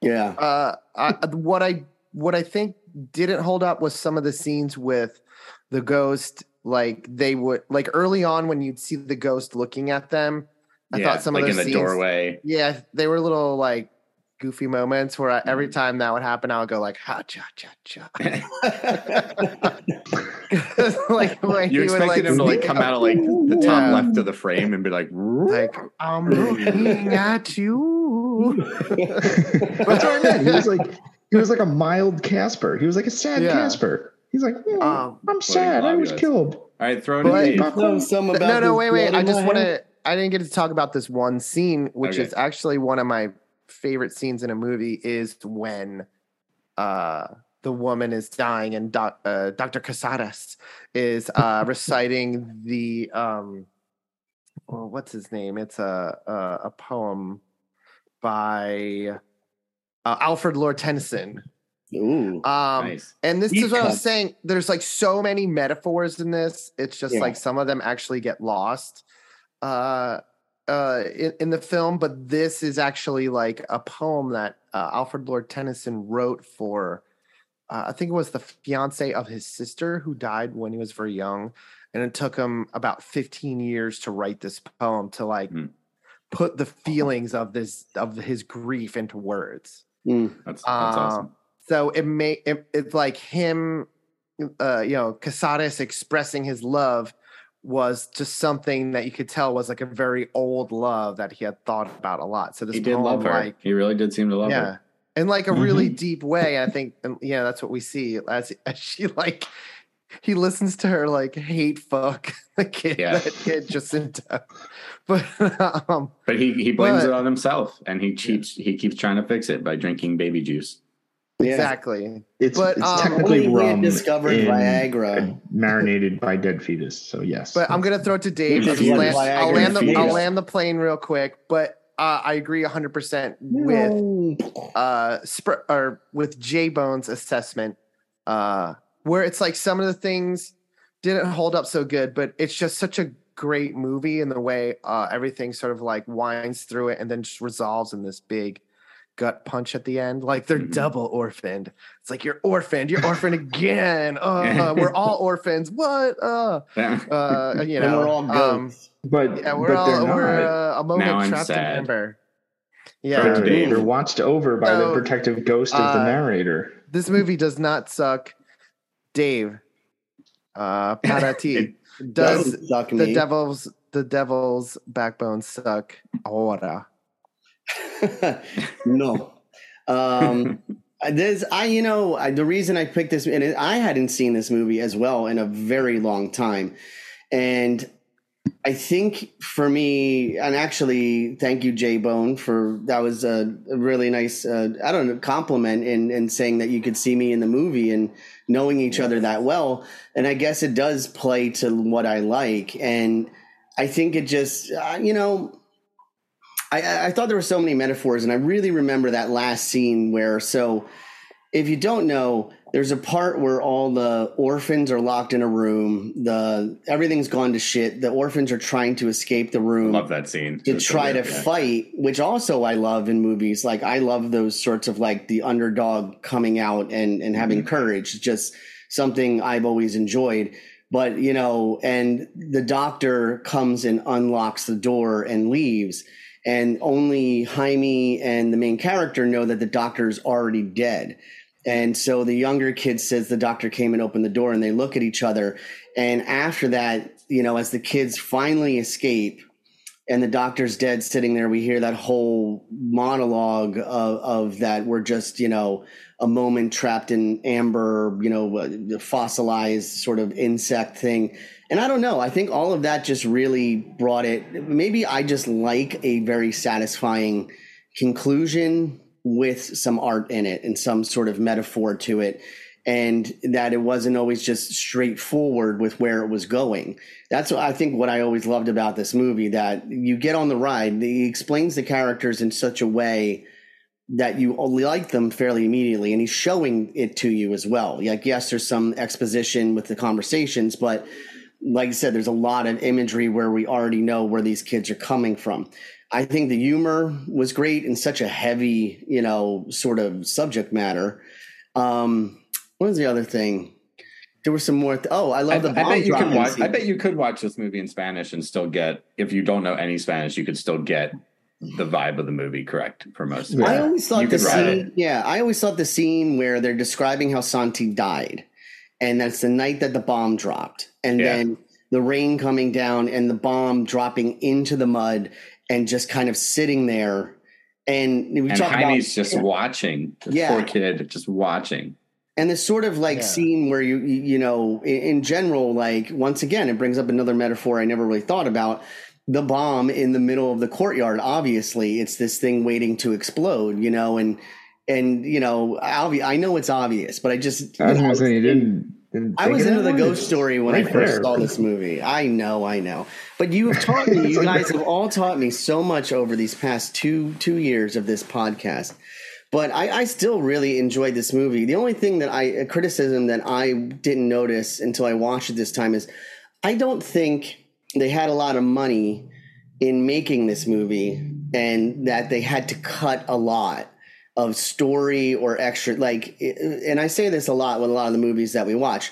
Speaker 1: yeah.
Speaker 2: uh, I, what I what I think didn't hold up was some of the scenes with the ghost. Like they would like early on when you'd see the ghost looking at them. I
Speaker 3: yeah,
Speaker 2: thought some
Speaker 3: like
Speaker 2: of
Speaker 3: in
Speaker 2: those
Speaker 3: the
Speaker 2: scenes,
Speaker 3: doorway.
Speaker 2: Yeah, they were little like goofy moments where I, every
Speaker 3: Mhm.
Speaker 2: time that would happen, I would go like ha cha cha cha. like when
Speaker 3: you
Speaker 2: he would,
Speaker 3: expected him to like come out of like the top
Speaker 2: Yeah.
Speaker 3: left of the frame and be like,
Speaker 2: like I'm looking at you.
Speaker 4: That's what I meant. He was like he was like a mild Casper. He was like a sad
Speaker 2: Yeah.
Speaker 4: Casper. He's like, "Oh,
Speaker 2: Um,
Speaker 4: I'm sad. I was killed.
Speaker 3: all right, throw it
Speaker 2: But-
Speaker 3: in.
Speaker 4: But-
Speaker 3: Dave.
Speaker 1: some about
Speaker 2: no, no, wait, wait. I just want to. I didn't get to talk about this one scene, which
Speaker 3: Okay.
Speaker 2: is actually one of my favorite scenes in a movie. Is when uh, the woman is dying and doc, uh, Dr. Casares is uh, reciting the um, well, what's his name? It's a a, a poem by uh, Alfred Lord Tennyson.
Speaker 1: Ooh.
Speaker 2: Um,
Speaker 3: nice.
Speaker 2: and this
Speaker 1: Deep
Speaker 2: is what I was saying. There's like so many metaphors in this. It's just
Speaker 1: Yeah.
Speaker 2: like some of them actually get lost uh, uh, in, in the film. But this is actually like a poem that uh, Alfred Lord Tennyson wrote for, uh, I think it was the fiance of his sister who died when he was very young. And it took him about 15 years to write this poem to like
Speaker 3: Hmm.
Speaker 2: put the feelings of this of his grief into words
Speaker 1: Mm.
Speaker 3: That's, that's
Speaker 2: um,
Speaker 3: awesome.
Speaker 2: so it may it, it's like him uh you know casares expressing his love was just something that you could tell was like a very old love that he had thought about a lot so this
Speaker 3: He did
Speaker 2: poem,
Speaker 3: love her.
Speaker 2: like
Speaker 3: he really did seem to love
Speaker 2: yeah
Speaker 3: her.
Speaker 2: in like a really deep way i think and yeah that's what we see as, as she like he listens to her like hate fuck the kid
Speaker 3: Yeah.
Speaker 2: that kid Jacinto. but um
Speaker 3: But he he blames
Speaker 2: But-
Speaker 3: it on himself, and he keeps he keeps trying to fix it by drinking baby juice.
Speaker 1: Yeah.
Speaker 2: exactly
Speaker 4: It's,
Speaker 2: But,
Speaker 4: it's
Speaker 2: um,
Speaker 4: technically
Speaker 1: Only he had
Speaker 4: rum
Speaker 1: discovered
Speaker 4: in-
Speaker 1: Viagra.
Speaker 4: marinated by dead fetus. So yes,
Speaker 2: But I'm gonna throw it to Dave.
Speaker 3: Yeah,
Speaker 2: I'll, land, I'll land the
Speaker 3: fetus.
Speaker 2: I'll land the plane real quick. But uh, I agree 100 percent with uh sp- or with J Bone's assessment, uh, where it's like some of the things didn't hold up so good, but it's just such a great movie in the way uh, everything sort of like winds through it and then just resolves in this big gut punch at the end. Like they're
Speaker 3: Mhm.
Speaker 2: double orphaned. It's like you're orphaned, you're orphaned again. Uh, we're all orphans. What? Uh, uh, you know,
Speaker 1: and we're all
Speaker 2: um,
Speaker 1: ghosts.
Speaker 4: but
Speaker 2: yeah, we're
Speaker 4: but
Speaker 2: all we're uh, a moment
Speaker 3: Now I'm
Speaker 2: trapped
Speaker 3: sad.
Speaker 2: in Amber.
Speaker 3: Trapped
Speaker 2: Yeah,
Speaker 3: in Dave.
Speaker 4: They're watched over by
Speaker 2: So,
Speaker 4: the protective ghost of the
Speaker 2: uh,
Speaker 4: narrator.
Speaker 2: this movie does not suck. Dave, uh, Parati, does the
Speaker 1: me.
Speaker 2: devil's the devil's backbone suck? Ahora.
Speaker 1: no. Um, this I you know I, the reason I picked this and I hadn't seen this movie as well in a very long time, and I think for me and actually thank you J Bone for that was a, a really nice uh, I don't know compliment in in saying that you could see me in the movie and knowing each other that well, and I guess it does play to what I like. And I think it just uh, you know I- I, I thought there were so many metaphors, and I really remember that last scene where. So, if you don't know, there's a part where all the orphans are locked in a room. The everything's gone to shit. The orphans are trying to escape the room
Speaker 3: love that scene.
Speaker 1: to
Speaker 3: It was so
Speaker 1: try to
Speaker 3: yeah.
Speaker 1: fight, which also I love in movies. Like I love those sorts of like the underdog coming out and and having
Speaker 3: Mhm.
Speaker 1: courage. Just something I've always enjoyed. But you know, and the doctor comes and unlocks the door and leaves. and only Jaime and the main character know that the doctor's already dead. And so the younger kid says the doctor came and opened the door, and they look at each other. And after that, you know, as the kids finally escape and the doctor's dead sitting there, we hear that whole monologue of, of that we're just, you know, a moment trapped in amber, you know, uh, fossilized sort of insect thing. And I don't know. I think all of that just really brought it. Maybe I just like a very satisfying conclusion with some art in it and some sort of metaphor to it and that it wasn't always just straightforward with where it was going. That's what I think what I always loved about this movie that you get on the ride, he explains the characters in such a way that you like them fairly immediately and he's showing it to you as well. Like yes, there's some exposition with the conversations, but like I said, there's a lot of imagery where we already know where these kids are coming from. I think the humor was great in such a heavy, you know, sort of subject matter. Um, what was the other thing? There was some more. Th- oh, I love
Speaker 3: I,
Speaker 1: the
Speaker 3: I bet you could watch.
Speaker 1: scene.
Speaker 3: I bet you could watch this movie in Spanish and still get. If you don't know any Spanish, you could still get the vibe of the movie correct for most. of
Speaker 1: I
Speaker 3: it.
Speaker 1: always thought
Speaker 3: You
Speaker 1: the scene. Yeah, I always thought the scene where they're describing how Santi died, and that's the night that the bomb dropped, and
Speaker 3: Yeah.
Speaker 1: then the rain coming down and the bomb dropping into the mud and just kind of sitting there. And we
Speaker 3: And
Speaker 1: talk about
Speaker 3: Jaime's just watching. The
Speaker 1: Yeah.
Speaker 3: poor kid just watching.
Speaker 1: and this sort of like
Speaker 2: Yeah.
Speaker 1: scene where you you you know in, in general like once again it brings up another metaphor i never really thought about the bomb in the middle of the courtyard obviously it's this thing waiting to explode you know and and you know obvi- i know it's obvious but i just
Speaker 4: I was
Speaker 1: you know,
Speaker 4: gonna say you didn't.
Speaker 1: I was into the ghost story when I first
Speaker 4: there.
Speaker 1: saw this movie. I know, I know. But you have taught me, you guys have all taught me so much over these past two two years of this podcast. But I, I still really enjoyed this movie. The only thing that I a criticism that I didn't notice until I watched it this time is I don't think they had a lot of money in making this movie and that they had to cut a lot of story or extra like and I say this a lot with a lot of the movies that we watch.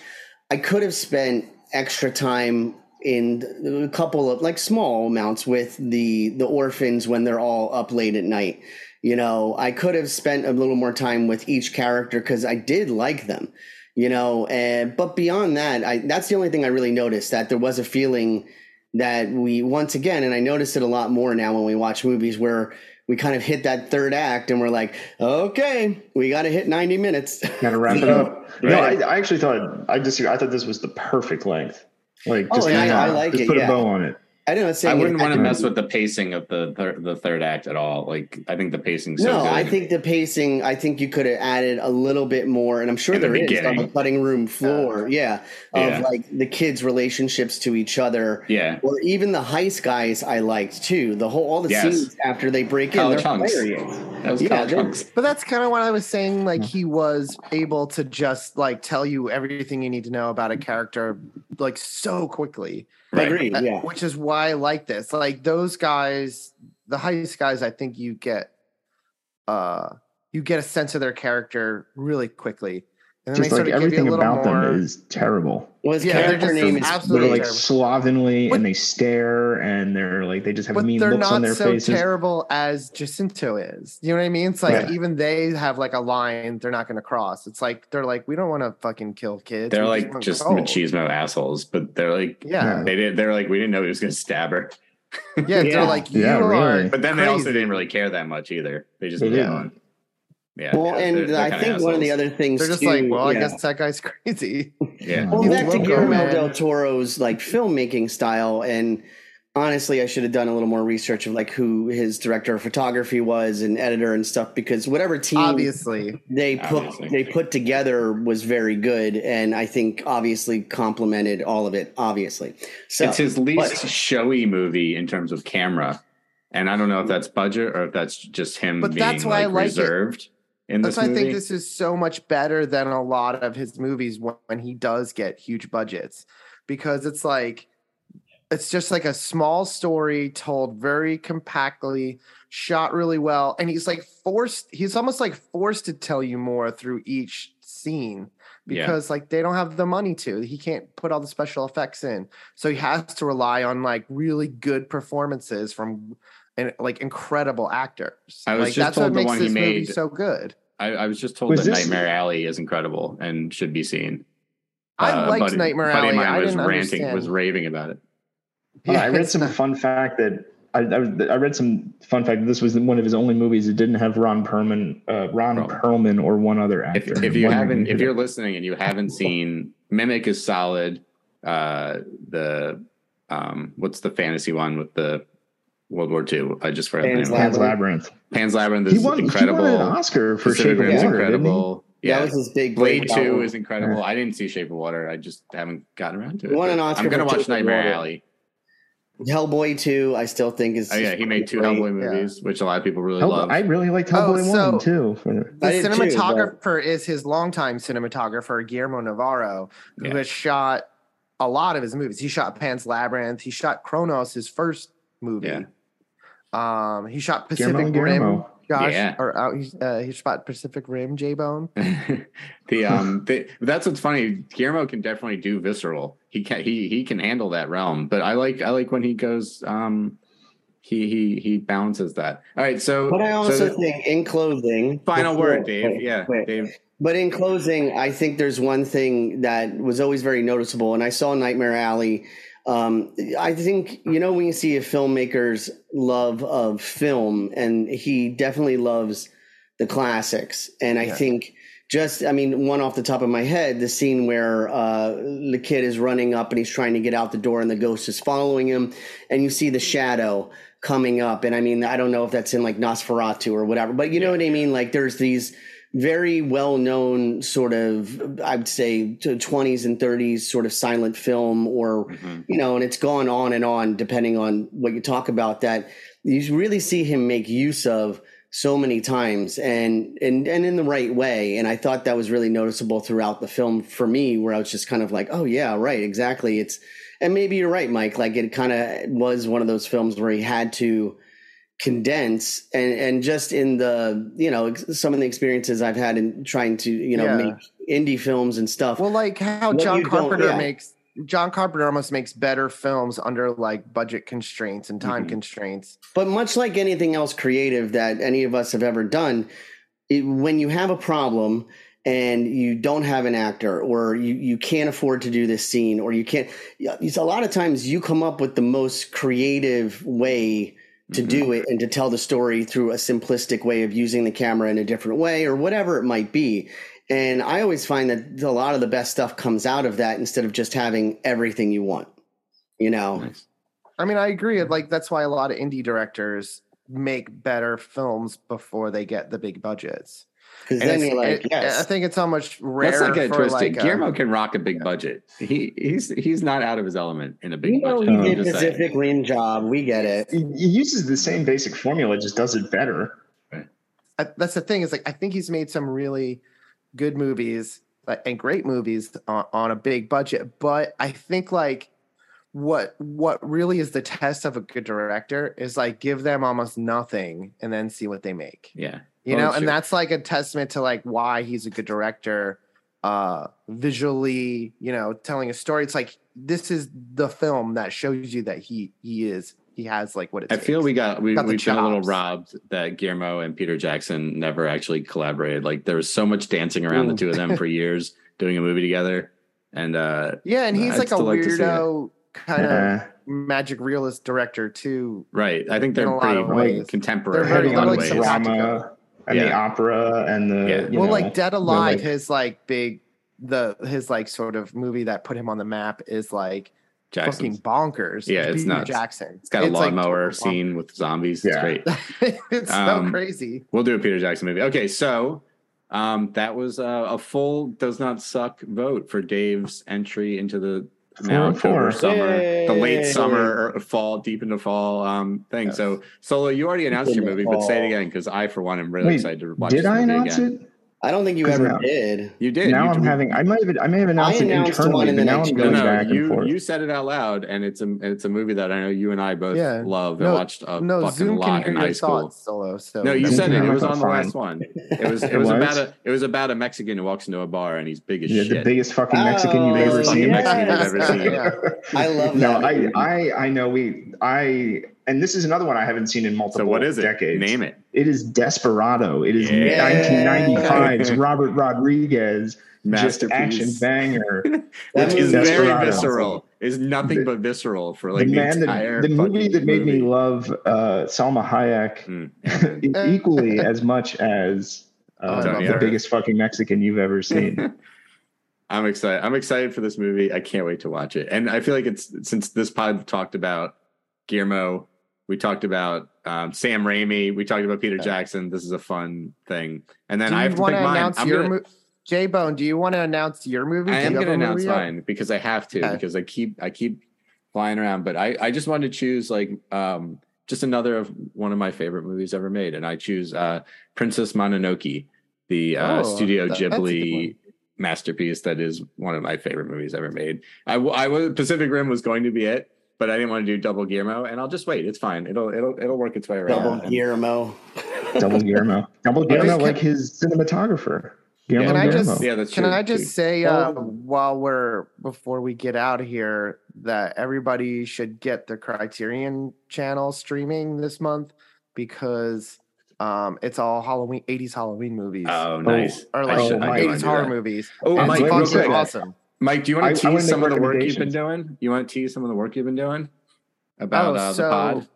Speaker 1: I could have spent extra time in a couple of like small amounts with the the orphans when they're all up late at night. You know, I could have spent a little more time with each character because I did like them. You know, and but beyond that, I that's the only thing I really noticed that there was a feeling that we once again, and I notice it a lot more now when we watch movies where we kind of hit that third act and we're like, okay, we got to hit 90 minutes.
Speaker 4: Gotta wrap it up. No, I, I actually thought I disagree. I thought this was the perfect length. Like,
Speaker 1: Oh,
Speaker 4: just,
Speaker 1: I- I like
Speaker 4: just
Speaker 1: it,
Speaker 4: put
Speaker 1: yeah.
Speaker 4: a bow on it.
Speaker 1: I don't know.
Speaker 3: I wouldn't want to mess with the pacing of the thir- the third act at all. Like I think the pacing's so
Speaker 1: no,
Speaker 3: good.
Speaker 1: I think the pacing. I think you could have added a little bit more, and I'm sure
Speaker 3: In the
Speaker 1: there is on the cutting room floor. yeah, of
Speaker 3: Yeah.
Speaker 1: like the kids' relationships to each other,
Speaker 3: yeah.
Speaker 1: or even the heist guys. I liked too. The whole all the
Speaker 3: Yes.
Speaker 1: scenes after they break in,
Speaker 3: Kyle
Speaker 1: they're
Speaker 3: Chunks.
Speaker 1: hilarious.
Speaker 3: That was
Speaker 1: Yeah,
Speaker 3: Kyle Chunks.
Speaker 2: But that's kind of what I was saying. Like he was able to just like tell you everything you need to know about a character like so quickly.
Speaker 1: I agree.
Speaker 2: Uh,
Speaker 1: Yeah,
Speaker 2: Which is why I like this. Like those guys, the heist guys, I think you get uh you get a sense of their character really quickly. And then
Speaker 4: Just
Speaker 2: they
Speaker 4: like
Speaker 2: sort of give you a
Speaker 4: everything about
Speaker 2: more.
Speaker 4: them is terrible.
Speaker 1: well, his
Speaker 2: Yeah,
Speaker 1: character
Speaker 2: just
Speaker 1: name is
Speaker 4: They're
Speaker 2: absolutely
Speaker 4: like
Speaker 2: terrible.
Speaker 4: slovenly
Speaker 2: But-
Speaker 4: and they stare and they're like they just have
Speaker 2: but
Speaker 4: mean
Speaker 2: they're
Speaker 4: looks on
Speaker 2: not
Speaker 4: their
Speaker 2: so
Speaker 4: faces.
Speaker 2: terrible as Jacinto is. You know what I mean? It's like
Speaker 4: Right.
Speaker 2: even they have like a line they're not going to cross. It's like they're like we don't want to fucking kill kids.
Speaker 3: They're
Speaker 2: We
Speaker 3: like
Speaker 2: want
Speaker 3: just
Speaker 2: gold."
Speaker 3: machismo assholes, but they're like
Speaker 2: Yeah,
Speaker 3: they did. They're like we didn't know he was going to stab her,
Speaker 2: yeah.
Speaker 1: Yeah.
Speaker 2: They're like you
Speaker 4: Yeah,
Speaker 2: are.
Speaker 4: really.
Speaker 3: but then they also didn't really care that much either. They just
Speaker 4: They didn't.
Speaker 3: on. Yeah.
Speaker 1: well,
Speaker 3: yeah,
Speaker 1: and
Speaker 3: they're- they're
Speaker 1: I
Speaker 3: kinda
Speaker 1: think one of the other things
Speaker 2: They're just
Speaker 1: too,
Speaker 2: like, well,
Speaker 1: yeah.
Speaker 2: I guess that guy's crazy.
Speaker 3: Yeah.
Speaker 1: Well, back to Guillermo
Speaker 2: man.
Speaker 1: del Toro's like filmmaking style, and honestly, I should have done a little more research of like who his director of photography was and editor and stuff because whatever team
Speaker 2: Obviously,
Speaker 1: they put
Speaker 3: Obviously.
Speaker 1: they put together was very good, and I think obviously complemented all of it. Obviously, so
Speaker 3: it's his least
Speaker 1: but-
Speaker 3: showy movie in terms of camera, and I don't know if that's budget or if that's just him
Speaker 2: But
Speaker 3: being
Speaker 2: that's why I
Speaker 3: like
Speaker 2: like it.
Speaker 3: In
Speaker 2: that's
Speaker 3: this
Speaker 2: why I think this is so much better than a lot of his movies when, he does get huge budgets, because it's like it's just like a small story told very compactly, shot really well, and he's like forced. He's almost like forced to tell you more through each scene
Speaker 3: Yeah.
Speaker 2: because like they don't have the money to. He can't put all the special effects in, so he has to rely on like really good performances from and like incredible actors.
Speaker 3: I was
Speaker 2: like
Speaker 3: just
Speaker 2: that's
Speaker 3: told
Speaker 2: what
Speaker 3: the
Speaker 2: makes
Speaker 3: one he
Speaker 2: this movie
Speaker 3: made-
Speaker 2: so good.
Speaker 3: I, I was just told
Speaker 4: Was
Speaker 3: that
Speaker 4: this-
Speaker 3: Nightmare Alley is incredible and should be seen.
Speaker 2: I
Speaker 3: Uh,
Speaker 2: liked
Speaker 3: buddy-
Speaker 2: Nightmare
Speaker 3: buddy of
Speaker 2: Alley.
Speaker 3: mine
Speaker 2: I
Speaker 3: was ranting,
Speaker 2: understand.
Speaker 3: was raving about it.
Speaker 4: Uh, I read some fun fact that I, I, I read some fun fact that this was one of his only movies that didn't have Ron Perlman, uh, Ron
Speaker 3: Perlman.
Speaker 4: Perlman or one other actor.
Speaker 3: if you haven't, if you're listening and you haven't seen Mimic is solid. Uh, the um, what's the fantasy one with the World War II? I just forgot
Speaker 1: Pan's
Speaker 3: the name. of
Speaker 4: Pan's. Labyrinth,
Speaker 3: Pan's Labyrinth
Speaker 4: he
Speaker 3: is
Speaker 4: won,
Speaker 3: incredible.
Speaker 4: he won an Oscar for
Speaker 3: Pacific
Speaker 4: Shape of Water,
Speaker 3: incredible. Yeah,
Speaker 1: That was his big
Speaker 3: Blade
Speaker 1: breakout.
Speaker 3: Two is incredible. I didn't see Shape of Water. I just haven't gotten around to it.
Speaker 1: Won an Oscar
Speaker 3: I'm gonna watch
Speaker 1: Shape
Speaker 3: Nightmare
Speaker 1: Water.
Speaker 3: Alley.
Speaker 1: Hellboy 2, I still think is.
Speaker 3: Oh yeah, he made two
Speaker 1: great.
Speaker 3: Hellboy movies, which a lot of people really
Speaker 4: Hell-
Speaker 3: love.
Speaker 4: I really liked
Speaker 2: Oh,
Speaker 4: Hellboy
Speaker 2: so-
Speaker 4: one too.
Speaker 2: The
Speaker 1: I did too,
Speaker 2: cinematographer is his longtime cinematographer, Guillermo Navarro, who
Speaker 3: Yeah.
Speaker 2: has shot a lot of his movies. He shot Pan's Labyrinth. He shot Cronos, his first movie.
Speaker 3: Yeah.
Speaker 2: Um, he shot Pacific
Speaker 4: and
Speaker 2: Rim.
Speaker 4: Guillermo.
Speaker 2: Josh,
Speaker 3: Yeah.
Speaker 2: or uh, he, uh, he shot Pacific Rim. J Bone.
Speaker 3: the um the, that's what's funny guillermo can definitely do visceral he can he he can handle that realm but i like i like when he goes um he he he balances that all right so
Speaker 1: But I
Speaker 3: so
Speaker 1: also
Speaker 3: the
Speaker 1: think, in closing,
Speaker 3: final
Speaker 1: before-
Speaker 3: word dave
Speaker 1: wait,
Speaker 3: yeah
Speaker 1: wait.
Speaker 3: dave
Speaker 1: But in closing, I think there's one thing that was always very noticeable, and I saw Nightmare Alley. Um, I think you know when you see a filmmaker's love of film, and he definitely loves the classics. And I
Speaker 2: Yeah.
Speaker 1: think just, I mean, one off the top of my head, the scene where uh, the kid is running up and he's trying to get out the door, and the ghost is following him, and you see the shadow coming up. And I mean, I don't know if that's in like Nosferatu or whatever, but you know what I mean. Like, there's these very well known sort of I'd say to 20s and 30s sort of silent film or
Speaker 3: Mhm.
Speaker 1: you know and it's gone on and on depending on what you talk about that you really see him make use of so many times and and and in the right way and I thought that was really noticeable throughout the film for me where I was just kind of like oh yeah right exactly it's and maybe you're right Mike like it kind of was one of those films where he had to condense and and just in the you know some of the experiences I've had in trying to you know
Speaker 2: Yeah.
Speaker 1: make indie films and stuff.
Speaker 2: Well, like how
Speaker 1: What
Speaker 2: John Carpenter
Speaker 1: yeah.
Speaker 2: makes John Carpenter almost makes better films under like budget constraints and time
Speaker 3: Mhm.
Speaker 2: constraints.
Speaker 1: But much like anything else creative that any of us have ever done, it, when you have a problem and you don't have an actor or you, you can't afford to do this scene or you can't, a lot of times you come up with the most creative way to
Speaker 3: Mhm.
Speaker 1: do it and to tell the story through a simplistic way of using the camera in a different way or whatever it might be. And I always find that a lot of the best stuff comes out of that instead of just having everything you want. You know,
Speaker 3: Nice.
Speaker 2: I mean, I agree. Like that's why a lot of indie directors make better films before they get the big budgets.
Speaker 1: Because
Speaker 2: And
Speaker 1: then
Speaker 2: it's-
Speaker 1: you're like,
Speaker 2: it- I think it's so much rare.
Speaker 3: Let's not get it
Speaker 2: for
Speaker 3: twisted.
Speaker 2: like uh, a-
Speaker 3: Guillermo can rock a big budget. He he's he's not out of his element in a big
Speaker 1: you know,
Speaker 3: budget.
Speaker 1: he
Speaker 3: I'm
Speaker 1: did
Speaker 3: just saying.
Speaker 1: Pacific Rim job. We get it.
Speaker 4: He, he uses the same basic formula, just does it better.
Speaker 2: I, that's the thing is like I think he's made some really good movies like, and great movies on, on a big budget, but I think like what what really is the test of a good director is like give them almost nothing and then see what they make.
Speaker 3: Yeah.
Speaker 2: You
Speaker 3: Well,
Speaker 2: know,
Speaker 3: that's
Speaker 2: and that's like a testament to like why he's a good director uh visually, you know, telling a story. It's like this is the film that shows you that he he is he has like what it
Speaker 3: I
Speaker 2: takes.
Speaker 3: feel we got we
Speaker 2: Got
Speaker 3: we've been a little robbed that Guillermo and Peter Jackson never actually collaborated. Like there was so much dancing around the
Speaker 1: Mm.
Speaker 3: two of them for years doing a movie together. And uh
Speaker 2: Yeah, and he's
Speaker 3: I'd
Speaker 2: like a
Speaker 3: still like to see
Speaker 2: weirdo kind of magic realist director too.
Speaker 3: right. I think they're pretty
Speaker 2: of
Speaker 3: contemporary
Speaker 2: They're very-
Speaker 3: in
Speaker 2: they're
Speaker 3: lot
Speaker 2: like
Speaker 3: ways.
Speaker 2: some-
Speaker 4: drama and the opera and the
Speaker 3: Yeah.
Speaker 4: you
Speaker 2: well,
Speaker 4: know,
Speaker 2: like Dead Alive,
Speaker 4: like-
Speaker 2: his like big the his like sort of movie that put him on the map is like fucking bonkers.
Speaker 3: Yeah, it's
Speaker 2: Peter
Speaker 3: nuts.
Speaker 2: Jackson.
Speaker 3: It's got a
Speaker 2: like,
Speaker 3: lawnmower
Speaker 2: total
Speaker 3: scene with zombies.
Speaker 4: Yeah.
Speaker 3: It's great.
Speaker 2: bonkers. it's
Speaker 3: Um,
Speaker 2: so crazy.
Speaker 3: We'll do a Peter Jackson movie. Okay, so um, that was uh, a full does not suck vote for Dave's entry into the now
Speaker 4: Four.
Speaker 3: October, summer, the late summer or fall, deep into fall um, thing. So, Solo, you already announced your
Speaker 1: Into
Speaker 3: movie, but say it again because I, for one, am really
Speaker 4: Wait,
Speaker 3: excited to watch.
Speaker 4: did I announce
Speaker 3: again.
Speaker 4: it?
Speaker 1: I don't think you ever
Speaker 4: now-
Speaker 1: did.
Speaker 3: You did.
Speaker 4: now
Speaker 3: you
Speaker 4: I'm
Speaker 3: did-
Speaker 4: having. I might have. I may have announced it
Speaker 1: announced
Speaker 4: internally,
Speaker 1: one and
Speaker 4: but
Speaker 1: then
Speaker 4: now I'm
Speaker 1: changed
Speaker 3: No,
Speaker 4: going
Speaker 3: no,
Speaker 4: back and
Speaker 3: you
Speaker 4: forth.
Speaker 3: you said it out loud, and it's a it's a movie that I know you and I both
Speaker 2: Yeah.
Speaker 3: love.
Speaker 2: No,
Speaker 3: I watched a
Speaker 2: no,
Speaker 3: fucking
Speaker 2: Zoom
Speaker 3: lot in high school.
Speaker 2: solo. So
Speaker 3: No, you said it. It was on the
Speaker 4: fine.
Speaker 3: last one. It was it,
Speaker 4: It
Speaker 3: was,
Speaker 4: was?
Speaker 3: about a it was about a Mexican who walks into a bar and he's big as
Speaker 4: Yeah,
Speaker 3: shit.
Speaker 4: the biggest fucking Mexican you've
Speaker 1: Oh,
Speaker 4: ever seen.
Speaker 3: Mexican you've ever seen.
Speaker 1: I love
Speaker 4: no. I. I, I know we. I and this is another one I haven't seen in multiple
Speaker 3: So what is it?
Speaker 4: decades.
Speaker 3: Name it.
Speaker 4: It is Desperado. It is
Speaker 3: Yeah.
Speaker 4: 1995's Robert Rodriguez just
Speaker 3: Masterpiece.
Speaker 4: action banger.
Speaker 1: That
Speaker 3: Which is
Speaker 1: movie-
Speaker 3: very visceral. Is nothing
Speaker 4: The-
Speaker 3: but visceral for like
Speaker 4: the
Speaker 3: the,
Speaker 4: man
Speaker 3: entire
Speaker 4: that the movie that made me love uh, Salma Hayek
Speaker 3: Mm.
Speaker 4: equally as much as uh,
Speaker 3: Antonio.
Speaker 4: the biggest fucking Mexican you've ever seen.
Speaker 3: I'm excited. I'm excited for this movie. I can't wait to watch it. And I feel like it's since this pod talked about Guillermo, we talked about um, Sam Raimi, we talked about Peter Jackson. This is a fun thing. And then I have to pick mine.
Speaker 2: announce
Speaker 3: I'm
Speaker 2: your
Speaker 3: gonna,
Speaker 2: movie? J Bone, do you want to announce your movie?
Speaker 3: I am going to announce
Speaker 2: yet?
Speaker 3: mine because I have to
Speaker 2: Okay.
Speaker 3: because I keep I keep flying around. But I I just wanted to choose like um just another of one of my favorite movies ever made, and I choose uh Princess Mononoke, the uh,
Speaker 2: Oh,
Speaker 3: Studio
Speaker 2: that- that's a good
Speaker 3: Ghibli masterpiece that is one of my favorite movies ever made. I, I was Pacific Rim was going to be it, but I didn't want to do double Guillermo, and I'll just wait. It's fine. It'll it'll it'll work its way around.
Speaker 1: Double
Speaker 3: And-
Speaker 1: Guillermo.
Speaker 4: Double Guillermo. Double
Speaker 2: Can-
Speaker 4: Guillermo, like his cinematographer. Guillermo
Speaker 2: Can I
Speaker 4: Guillermo.
Speaker 2: just
Speaker 3: Yeah, that's
Speaker 2: can
Speaker 3: true,
Speaker 2: I just
Speaker 3: too.
Speaker 2: say uh,
Speaker 1: Oh.
Speaker 2: while we're before we get out of here that everybody should get the Criterion channel streaming this month because um, it's all Halloween 80s Halloween movies
Speaker 3: Oh, nice.
Speaker 2: or like
Speaker 4: should-
Speaker 2: 80s horror
Speaker 3: that.
Speaker 2: movies.
Speaker 3: Oh,
Speaker 2: And
Speaker 3: Mike,
Speaker 2: it's
Speaker 3: real
Speaker 2: fucking
Speaker 3: quick.
Speaker 2: awesome.
Speaker 3: Mike, do you want to
Speaker 4: I wanna
Speaker 3: tease some of the work you've been
Speaker 4: recommendations.
Speaker 3: doing? You want to tease some of the work you've been doing about
Speaker 2: Oh,
Speaker 3: uh, the
Speaker 2: so-
Speaker 3: pod?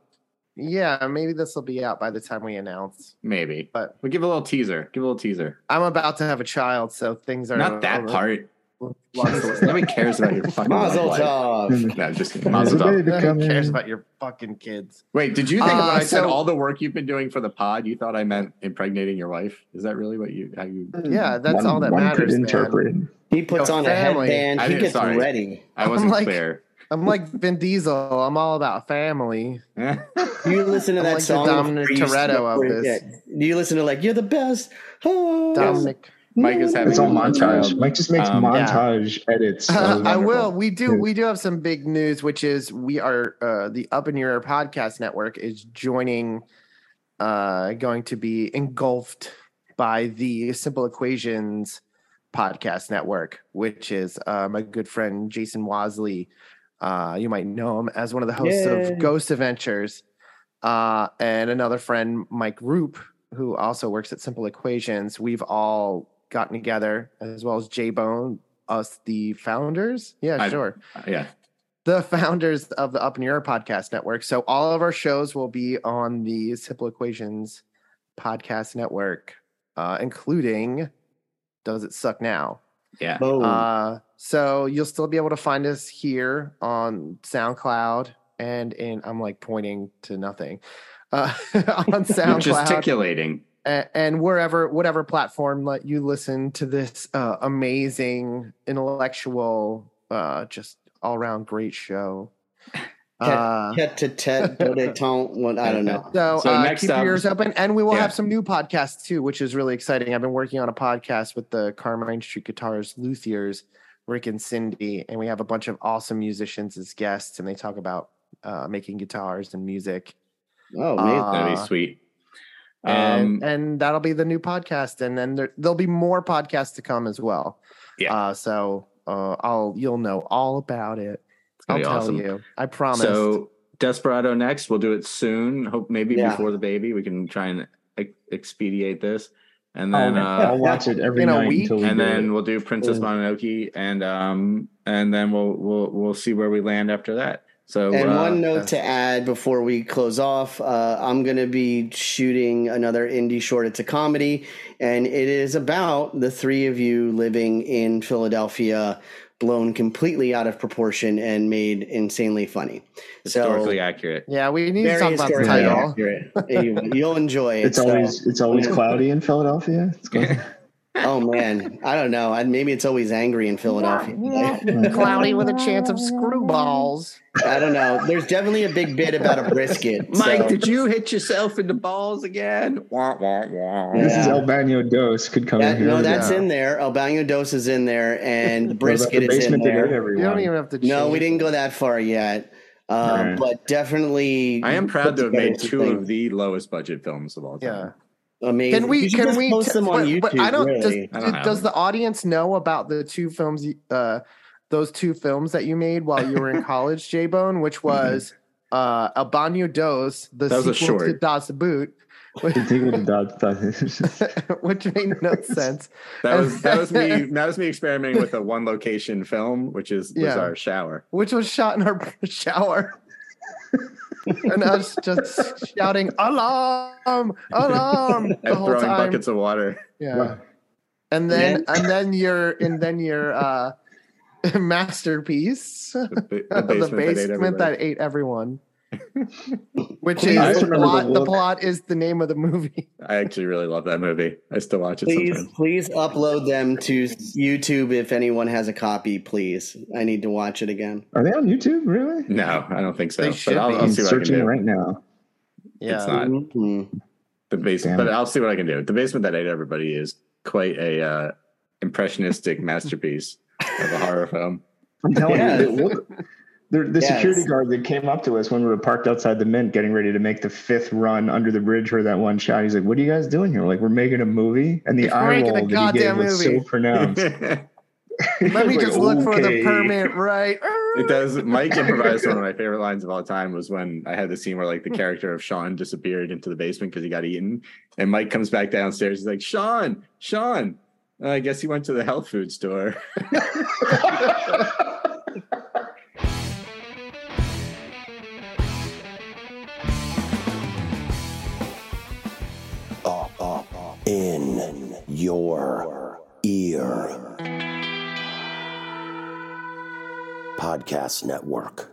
Speaker 2: Yeah, maybe this will be out by the time we announce.
Speaker 3: Maybe,
Speaker 2: But
Speaker 3: we'll give a little teaser. Give a little teaser.
Speaker 2: I'm about to have a child, so things are
Speaker 3: Not that
Speaker 2: a-
Speaker 3: part. Nobody cares about your fucking
Speaker 1: Mazel
Speaker 3: life.
Speaker 1: tov.
Speaker 3: No, just kidding. Mazel tov.
Speaker 4: baby
Speaker 2: Who
Speaker 4: coming.
Speaker 2: cares about your fucking kids?
Speaker 3: Wait, did you think when
Speaker 2: Uh,
Speaker 3: I said all the work you've been doing for the pod, you thought I meant impregnating your wife? Is that really what you how you?
Speaker 2: Yeah, that's
Speaker 4: One-
Speaker 2: all that
Speaker 4: one
Speaker 2: matters,
Speaker 4: Could
Speaker 2: man.
Speaker 4: Interpret.
Speaker 1: He puts
Speaker 2: Yo,
Speaker 1: on
Speaker 2: family.
Speaker 1: a headband.
Speaker 3: I
Speaker 1: He gets
Speaker 3: sorry.
Speaker 1: ready.
Speaker 3: I wasn't
Speaker 2: like-
Speaker 3: clear.
Speaker 2: I'm like Vin Diesel. I'm all about family.
Speaker 1: You listen to
Speaker 2: I'm
Speaker 1: that
Speaker 2: like the
Speaker 1: song.
Speaker 2: Dominic Toretto of this.
Speaker 1: Yeah. You listen to like you're the best"? Oh,
Speaker 2: Dominic.
Speaker 3: Mike is having
Speaker 4: It's all montage.
Speaker 3: child.
Speaker 4: Mike just makes
Speaker 3: Um,
Speaker 2: yeah.
Speaker 4: montage edits. of
Speaker 2: I will. We do.
Speaker 4: Yeah.
Speaker 2: We do have some big news, which is we are uh, the Up in Your Ear podcast network is joining, uh, going to be engulfed by the Simple Equations podcast network, which is uh, my good friend Jason Wasley. Uh, you might know him as one of the hosts
Speaker 1: Yay.
Speaker 2: of Ghost Adventures, uh, and another friend Mike Roop, who also works at Simple Equations. We've all gotten together, as well as J Bone, us the founders. Yeah,
Speaker 3: I-
Speaker 2: sure.
Speaker 3: Yeah,
Speaker 2: The founders of the Up in Your Ear podcast network. So all of our shows will be on the Simple Equations podcast network, uh, including Does It Suck Now?
Speaker 3: yeah.
Speaker 2: Uh, so you'll still be able to find us here on SoundCloud and in I'm like pointing to nothing. Uh, on
Speaker 3: You're
Speaker 2: SoundCloud
Speaker 3: gesticulating.
Speaker 2: and, and wherever whatever platform let you listen to this uh, amazing intellectual uh, just all around great show
Speaker 1: Tet to tet, do they don't. What I don't know.
Speaker 2: so,
Speaker 3: So
Speaker 2: uh,
Speaker 3: next
Speaker 2: keep
Speaker 3: up-
Speaker 2: your ears open and we will
Speaker 3: Yeah.
Speaker 2: have some new podcasts too which is really exciting i've been working on a podcast with the carmine street guitars luthiers rick and cindy and we have a bunch of awesome musicians as guests and they talk about uh, making guitars and music
Speaker 1: Oh, amazing.
Speaker 3: That'd
Speaker 2: Uh,
Speaker 3: be sweet.
Speaker 2: and
Speaker 3: Um,
Speaker 2: and that'll be the new podcast and then there, there'll be more podcasts to come as well
Speaker 3: Yeah.
Speaker 2: uh so uh i'll you'll know all about it
Speaker 3: it's gonna
Speaker 2: i'll
Speaker 3: be
Speaker 2: tell
Speaker 3: awesome.
Speaker 2: you i promise
Speaker 3: So Desperado next. We'll do it soon. Hope maybe
Speaker 1: Yeah.
Speaker 3: before the baby we can try and ex- expedite this, and
Speaker 4: I'll,
Speaker 3: then
Speaker 4: I'll
Speaker 3: uh,
Speaker 4: watch it every
Speaker 2: In a
Speaker 4: night
Speaker 2: week?
Speaker 4: until we
Speaker 3: and then
Speaker 4: it.
Speaker 3: we'll do Princess. Mononoke, and um and then we'll we'll we'll see where we land after that. So
Speaker 1: And
Speaker 3: uh,
Speaker 1: one note to add before we close off, uh, I'm going to be shooting another indie short. It's a comedy, and it is about the three of you living in Philadelphia, blown completely out of proportion and made insanely funny.
Speaker 3: historically
Speaker 1: so,
Speaker 3: accurate.
Speaker 2: yeah we need to talk about the title
Speaker 1: accurate. You- You'll enjoy it.
Speaker 4: It's
Speaker 1: so-
Speaker 4: always it's always cloudy in Philadelphia. It's good.
Speaker 1: oh man, I don't know. I, maybe it's always angry in Philadelphia.
Speaker 2: cloudy with a chance of screwballs
Speaker 1: I don't know. There's definitely a big bit about a brisket.
Speaker 3: Mike,
Speaker 1: so-
Speaker 3: did you hit yourself in the balls again? Wah, wah, wah.
Speaker 4: This is
Speaker 1: Yeah.
Speaker 4: El Baño Dos could come
Speaker 1: That-
Speaker 4: in here.
Speaker 1: no, that's
Speaker 2: Yeah.
Speaker 1: in there. El Baño Dos is in there, and the brisket
Speaker 4: the
Speaker 1: is in
Speaker 4: basement
Speaker 1: there.
Speaker 4: today,
Speaker 2: you don't even have to
Speaker 1: No, we didn't go that far yet. Um,
Speaker 4: Alright.
Speaker 1: But definitely,
Speaker 3: I am proud to have made two
Speaker 1: some
Speaker 3: of the lowest budget films of all time.
Speaker 2: yeah
Speaker 3: time.
Speaker 1: Amazing.
Speaker 2: Can we? Can we?
Speaker 1: post them on
Speaker 2: but-
Speaker 1: YouTube?
Speaker 2: but I don't.
Speaker 1: really.
Speaker 3: I don't
Speaker 2: Does, does the audience know about the two films? Uh, those two films that you made while you were in college, J Bone, which was uh, El Baño Dos, the
Speaker 3: That was a
Speaker 2: sequel to. Das Boot, which,
Speaker 4: The thing with the dot- dot-
Speaker 2: which made no sense.
Speaker 3: That was that was me that was me experimenting with a one location film, which is was
Speaker 2: Yeah.
Speaker 3: our shower.
Speaker 2: which was shot in our shower. And us just shouting alarm, alarm the
Speaker 3: And
Speaker 2: whole
Speaker 3: throwing
Speaker 2: time.
Speaker 3: buckets of water.
Speaker 2: Yeah.
Speaker 4: Wow.
Speaker 2: And then and then your and then your uh masterpiece.
Speaker 3: The, ba-
Speaker 2: The
Speaker 3: the basement,
Speaker 2: basement,
Speaker 3: that ate
Speaker 2: that ate everyone. Which is the plot.
Speaker 4: the
Speaker 2: The plot is the name of the movie.
Speaker 3: I actually really love that movie. I still watch it
Speaker 1: Please,
Speaker 3: sometimes.
Speaker 1: please upload them to YouTube if anyone has a copy. Please, I need to watch it again.
Speaker 4: Are they on YouTube? Really?
Speaker 3: No, I don't think so.
Speaker 2: They
Speaker 3: But I'll,
Speaker 2: be.
Speaker 3: I'll
Speaker 4: I'm
Speaker 3: see what I can
Speaker 4: searching
Speaker 3: do.
Speaker 4: right now.
Speaker 3: It's not
Speaker 1: Mhm.
Speaker 3: the basement,
Speaker 4: Damn.
Speaker 3: but I'll see what I can do. The basement that ate everybody is quite a uh, impressionistic masterpiece of a horror film.
Speaker 4: I'm telling
Speaker 1: Yeah.
Speaker 4: you, the, the, the
Speaker 1: Yes.
Speaker 4: security guard that came up to us when we were parked outside the Mint, getting ready to make the fifth run under the bridge for that one shot. He's like, "What are you guys doing here? We're like, we're making a movie." And the
Speaker 2: We're
Speaker 4: eye roll that he gave
Speaker 2: goddamn
Speaker 4: was so pronounced.
Speaker 2: Let me
Speaker 4: Like,
Speaker 2: just look for the permit right.
Speaker 3: It does. Mike improvised one of my favorite lines of all time was when I had the scene where like the character of Sean disappeared into the basement because he got eaten, and Mike comes back downstairs. He's like, "Sean, Sean." "Uh, I guess he went to the health food store.
Speaker 6: in your ear. Podcast Network.